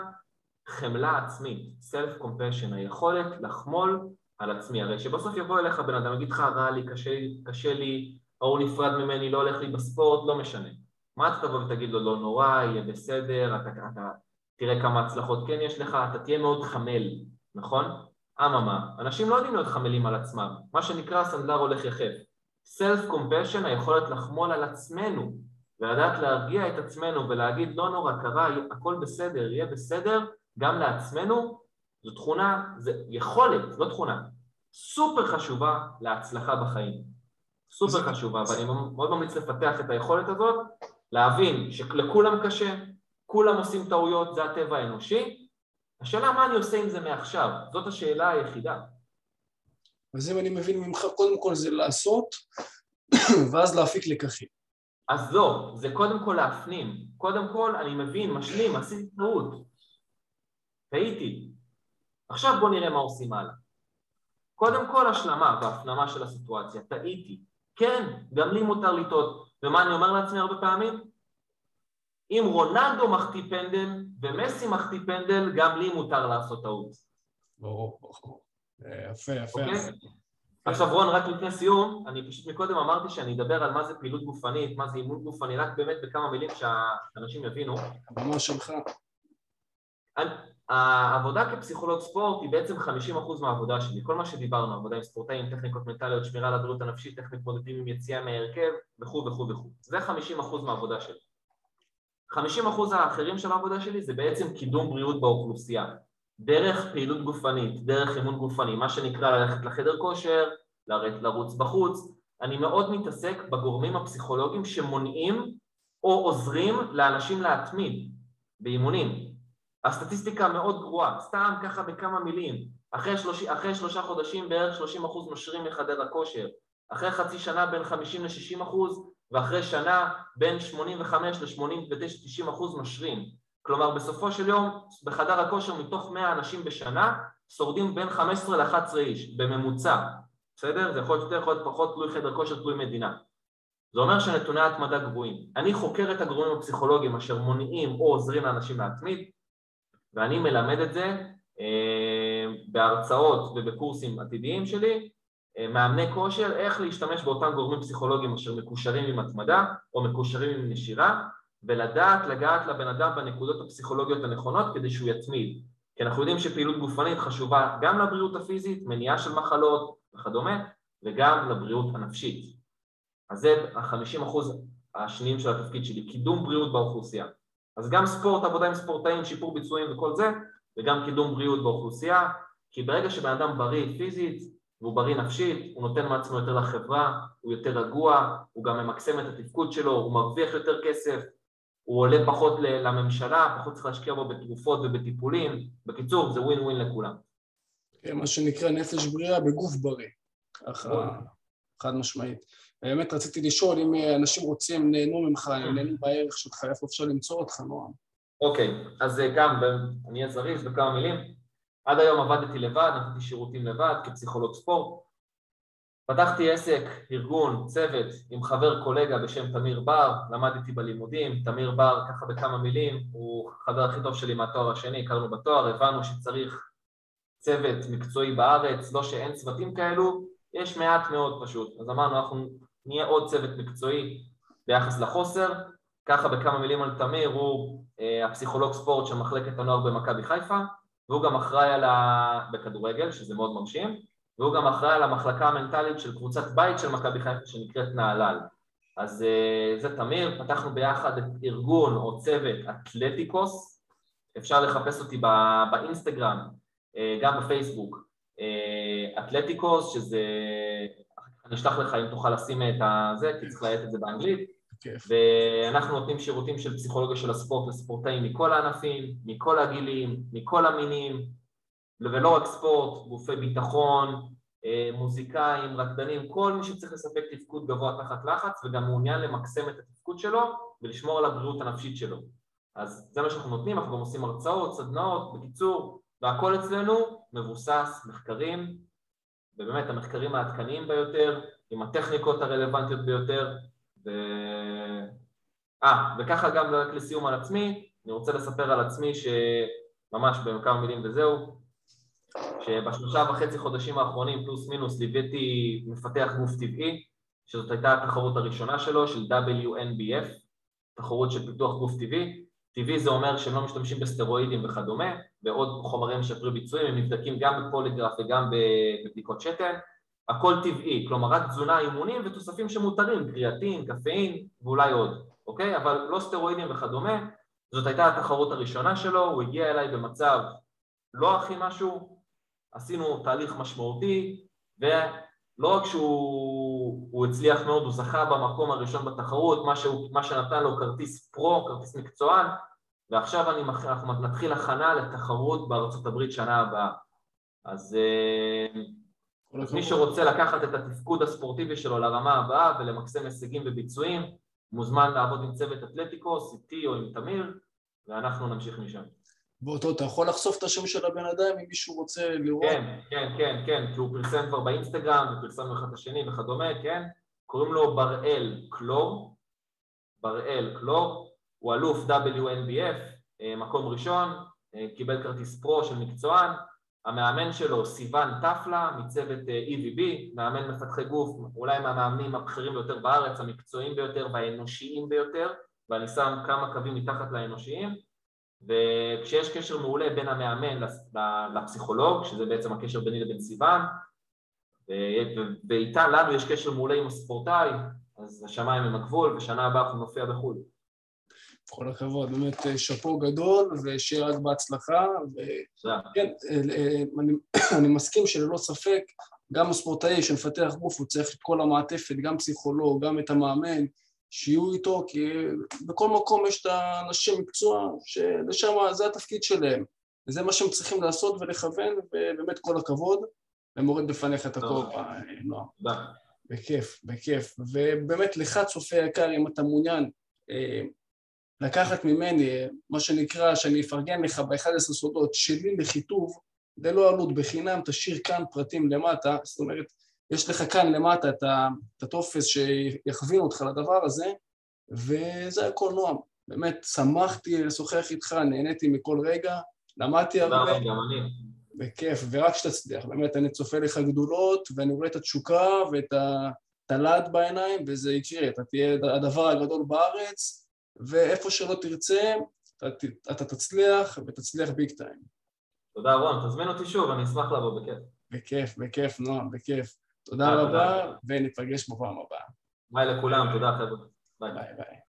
חמלה עצמית, self-compassion, היכולת לחמול על עצמי. הרי שבסוף יבוא אליך בן אדם, יגיד לך, רע לי, קשה קשה לי, ההוא נפרד ממני, לא הולך לי בספורט, לא משנה. מה אתה תבוא ותגיד לו, לא נורא, יהיה בסדר, אתה, אתה תראה כמה הצלחות כן יש לך, אתה תהיה מאוד חמל, נכון? אממה, אנשים לא יודעים להיות חמלים על עצמם, מה שנקרא סנדלר הולך יחף. self compassion, היכולת לחמול על עצמנו, ולדעת להרגיע את עצמנו ולהגיד לא נורא, קרה, הכל בסדר, יהיה בסדר, גם לעצמנו, זו תכונה, זו יכולת, לא תכונה, סופר חשובה להצלחה בחיים. סופר חשובה, ואני מאוד ממליץ לפתח את היכולת הזאת, להבין שלכולם קשה, כולם עושים טעויות, זה הטבע האנושי. השאלה מה אני עושה עם זה מעכשיו, זאת השאלה היחידה. אז אם אני מבין ממך, קודם כל זה לעשות, ואז להפיק לקחים. אז לא, זה קודם כל להפנים. קודם כל אני מבין, משלים, עשיתי טעות. טעיתי. עכשיו בוא נראה מה עושים הלאה. קודם כל השלמה והפנמה של הסיטואציה, טעיתי. כן, גם לי מותר לטעות. ומה אני אומר לעצמי הרבה פעמים? אם רונלדו מחטיא פנדל ומסי מחטיא פנדל, גם לי מותר לעשות טעות. ברור, יפה, יפה. אוקיי? עכשיו רון, רק לפני סיום, אני פשוט מקודם אמרתי שאני אדבר על מה זה פעילות גופנית, מה זה אימון גופני, רק באמת בכמה מילים שהאנשים יבינו. הבמה שלך. העבודה כפסיכולוג ספורט היא בעצם 50% מהעבודה שלי, כל מה שדיברנו, עבודה עם ספורטאים, טכניקות מנטליות, שמירה על הבריאות הנפשית, איך מתמודדים עם יציאה מההרכב וכו' וכו' וכו'. זה 50% מהעבודה שלי. 50% האחרים של העבודה שלי זה בעצם קידום בריאות באוכלוסייה, דרך פעילות גופנית, דרך אימון גופני, מה שנקרא ללכת לחדר כושר, לרוץ בחוץ, אני מאוד מתעסק בגורמים הפסיכולוגיים שמונעים או עוזרים לאנשים להתמיד באימונים. הסטטיסטיקה מאוד גרועה, סתם ככה בכמה מילים, אחרי, שלוש, אחרי שלושה חודשים בערך 30% נושרים מחדר הכושר, אחרי חצי שנה בין 50 ל-60% ואחרי שנה בין 85 ל-89-90 אחוז נושרים. כלומר בסופו של יום בחדר הכושר מתוך 100 אנשים בשנה שורדים בין 15 ל-11 איש בממוצע, בסדר? זה יכול להיות יותר, יכול להיות פחות, תלוי חדר כושר, תלוי מדינה. זה אומר שנתוני ההתמדה גבוהים. אני חוקר את הגורמים הפסיכולוגיים אשר מונעים או עוזרים לאנשים להתמיד ואני מלמד את זה אה, בהרצאות ובקורסים עתידיים שלי אה, מאמני כושר, איך להשתמש באותם גורמים פסיכולוגיים אשר מקושרים עם התמדה או מקושרים עם נשירה ולדעת לגעת לבן אדם בנקודות הפסיכולוגיות הנכונות כדי שהוא יתמיד כי אנחנו יודעים שפעילות גופנית חשובה גם לבריאות הפיזית, מניעה של מחלות וכדומה וגם לבריאות הנפשית אז זה החמישים אחוז השניים של התפקיד שלי, קידום בריאות באוכלוסייה. אז גם ספורט, עבודה עם ספורטאים, שיפור ביצועים וכל זה, וגם קידום בריאות באוכלוסייה, כי ברגע שבן אדם בריא פיזית והוא בריא נפשית, הוא נותן מעצמו יותר לחברה, הוא יותר רגוע, הוא גם ממקסם את התפקוד שלו, הוא מרוויח יותר כסף, הוא עולה פחות לממשלה, פחות צריך להשקיע בו בתרופות ובטיפולים, בקיצור זה ווין ווין לכולם. כן, מה שנקרא נפש בריאה בגוף בריא, ככה חד משמעית. באמת רציתי לשאול אם אנשים רוצים, נהנו ממך, נהנו בערך שלך, איפה אפשר למצוא אותך, נועם? אוקיי, אז גם, אני אהיה זריז בכמה מילים. עד היום עבדתי לבד, נתתי שירותים לבד כפסיכולוג ספורט. פתחתי עסק, ארגון, צוות עם חבר קולגה בשם תמיר בר, למדתי בלימודים, תמיר בר ככה בכמה מילים, הוא חבר הכי טוב שלי מהתואר השני, הכרנו בתואר, הבנו שצריך צוות מקצועי בארץ, לא שאין צוותים כאלו, יש מעט מאוד פשוט, אז אמרנו אנחנו נהיה עוד צוות מקצועי ביחס לחוסר, ככה בכמה מילים על תמיר, הוא אה, הפסיכולוג ספורט של מחלקת הנוער במכבי חיפה, והוא גם אחראי על ה... בכדורגל, שזה מאוד מרשים, והוא גם אחראי על המחלקה המנטלית של קבוצת בית של מכבי חיפה שנקראת נהלל. אז uh, זה תמיר, פתחנו ביחד את ארגון או צוות אתלטיקוס, אפשר לחפש אותי בא, באינסטגרם, uh, גם בפייסבוק, uh, אתלטיקוס, שזה... אני אשלח לך אם תוכל לשים את הזה, כי צריך לאיית את זה באנגלית. ואנחנו נותנים שירותים של פסיכולוגיה של הספורט לספורטאים מכל הענפים, מכל הגילים, מכל המינים, ולא רק ספורט, גופי ביטחון, אה, מוזיקאים, רקדנים, כל מי שצריך לספק תפקוד גבוה תחת לחץ וגם מעוניין למקסם את התפקוד שלו ולשמור על הבריאות הנפשית שלו. אז זה מה שאנחנו נותנים, אנחנו גם עושים הרצאות, סדנאות, בקיצור, והכל אצלנו מבוסס מחקרים, ובאמת המחקרים העדכניים ביותר, עם הטכניקות הרלוונטיות ביותר, ו... אה, וככה גם רק לסיום על עצמי, אני רוצה לספר על עצמי שממש בכמה מילים וזהו, שבשלושה וחצי חודשים האחרונים פלוס מינוס ליוויתי מפתח גוף טבעי, שזאת הייתה התחרות הראשונה שלו, של WNBF, תחרות של פיתוח גוף טבעי. טבעי זה אומר שהם לא משתמשים בסטרואידים וכדומה, ועוד חומרים משפרי ביצועים, הם נבדקים גם בפוליגרף וגם בבדיקות שתן. הכל טבעי, כלומר רק תזונה, אימונים ותוספים שמותרים, קריאטין, קפאין ואולי עוד, אוקיי? אבל לא סטרואידים וכדומה. זאת הייתה התחרות הראשונה שלו, הוא הגיע אליי במצב לא הכי משהו, עשינו תהליך משמעותי, ולא רק שהוא הצליח מאוד, הוא זכה במקום הראשון בתחרות, מה, שהוא, מה שנתן לו כרטיס פרו, כרטיס מקצוען, ועכשיו אני, אנחנו נתחיל הכנה לתחרות בארצות הברית שנה הבאה. אז אז מי שרוצה לקחת את התפקוד הספורטיבי שלו לרמה הבאה ולמקסם הישגים וביצועים, מוזמן לעבוד עם צוות אתלטיקוס, איתי או עם תמיר, ואנחנו נמשיך משם. ואותו, אתה יכול לחשוף את השם של הבן אדם אם מישהו רוצה לראות? כן, כן, כן, כן, כי הוא פרסם כבר באינסטגרם, ופרסמנו אחד את השני וכדומה, כן? קוראים לו בראל קלור, בראל קלור, הוא אלוף WNBF, אה, מקום ראשון, אה, קיבל כרטיס פרו של מקצוען, המאמן שלו סיוון טפלה מצוות אה, EVB, מאמן מפתחי גוף, אולי מהמאמנים הבכירים ביותר בארץ, המקצועיים ביותר והאנושיים ביותר, ואני שם כמה קווים מתחת לאנושיים, וכשיש קשר מעולה בין המאמן לפסיכולוג, שזה בעצם הקשר ביני לבין סיוון, ואיתה לנו יש קשר מעולה עם הספורטאי, אז השמיים הם הגבול, ושנה הבאה אנחנו נופיע בחו"ל. כל הכבוד, באמת אה, שאפו גדול, ושיהיה רק בהצלחה. וכן, אה, אה, אני, אני מסכים שללא ספק, גם הספורטאי שמפתח גוף, הוא צריך את כל המעטפת, גם פסיכולוג, גם את המאמן, שיהיו איתו, כי בכל מקום יש את האנשי מקצוע שלשם זה התפקיד שלהם, וזה מה שהם צריכים לעשות ולכוון, ובאמת כל הכבוד, ומוריד בפניך את הכובע, נועם. בכיף, בכיף. ובאמת לך, צופה יקר, אם אתה מעוניין לקחת ממני, מה שנקרא, שאני אפרגן לך ב-11 סודות שלי לכיתוב, ללא עלות בחינם, תשאיר כאן פרטים למטה, זאת אומרת, יש לך כאן למטה את הטופס שיכווין אותך לדבר הזה, וזה הכל נועם. באמת, שמחתי לשוחח איתך, נהניתי מכל רגע, למדתי הרבה. גם אני. בכיף, ורק שתצליח. באמת, אני צופה לך גדולות, ואני רואה את התשוקה ואת הלהט בעיניים, וזה יקרה. אתה תהיה הדבר הגדול בארץ, ואיפה שלא תרצה, אתה, תצליח, ותצליח big time. תודה רון, תזמין אותי שוב, אני אשמח לבוא בכיף. בכיף, בכיף, נועם, בכיף. תודה רבה, וניפגש בפעם הבאה. ביי לכולם, תודה חבר'ה. ביי ביי.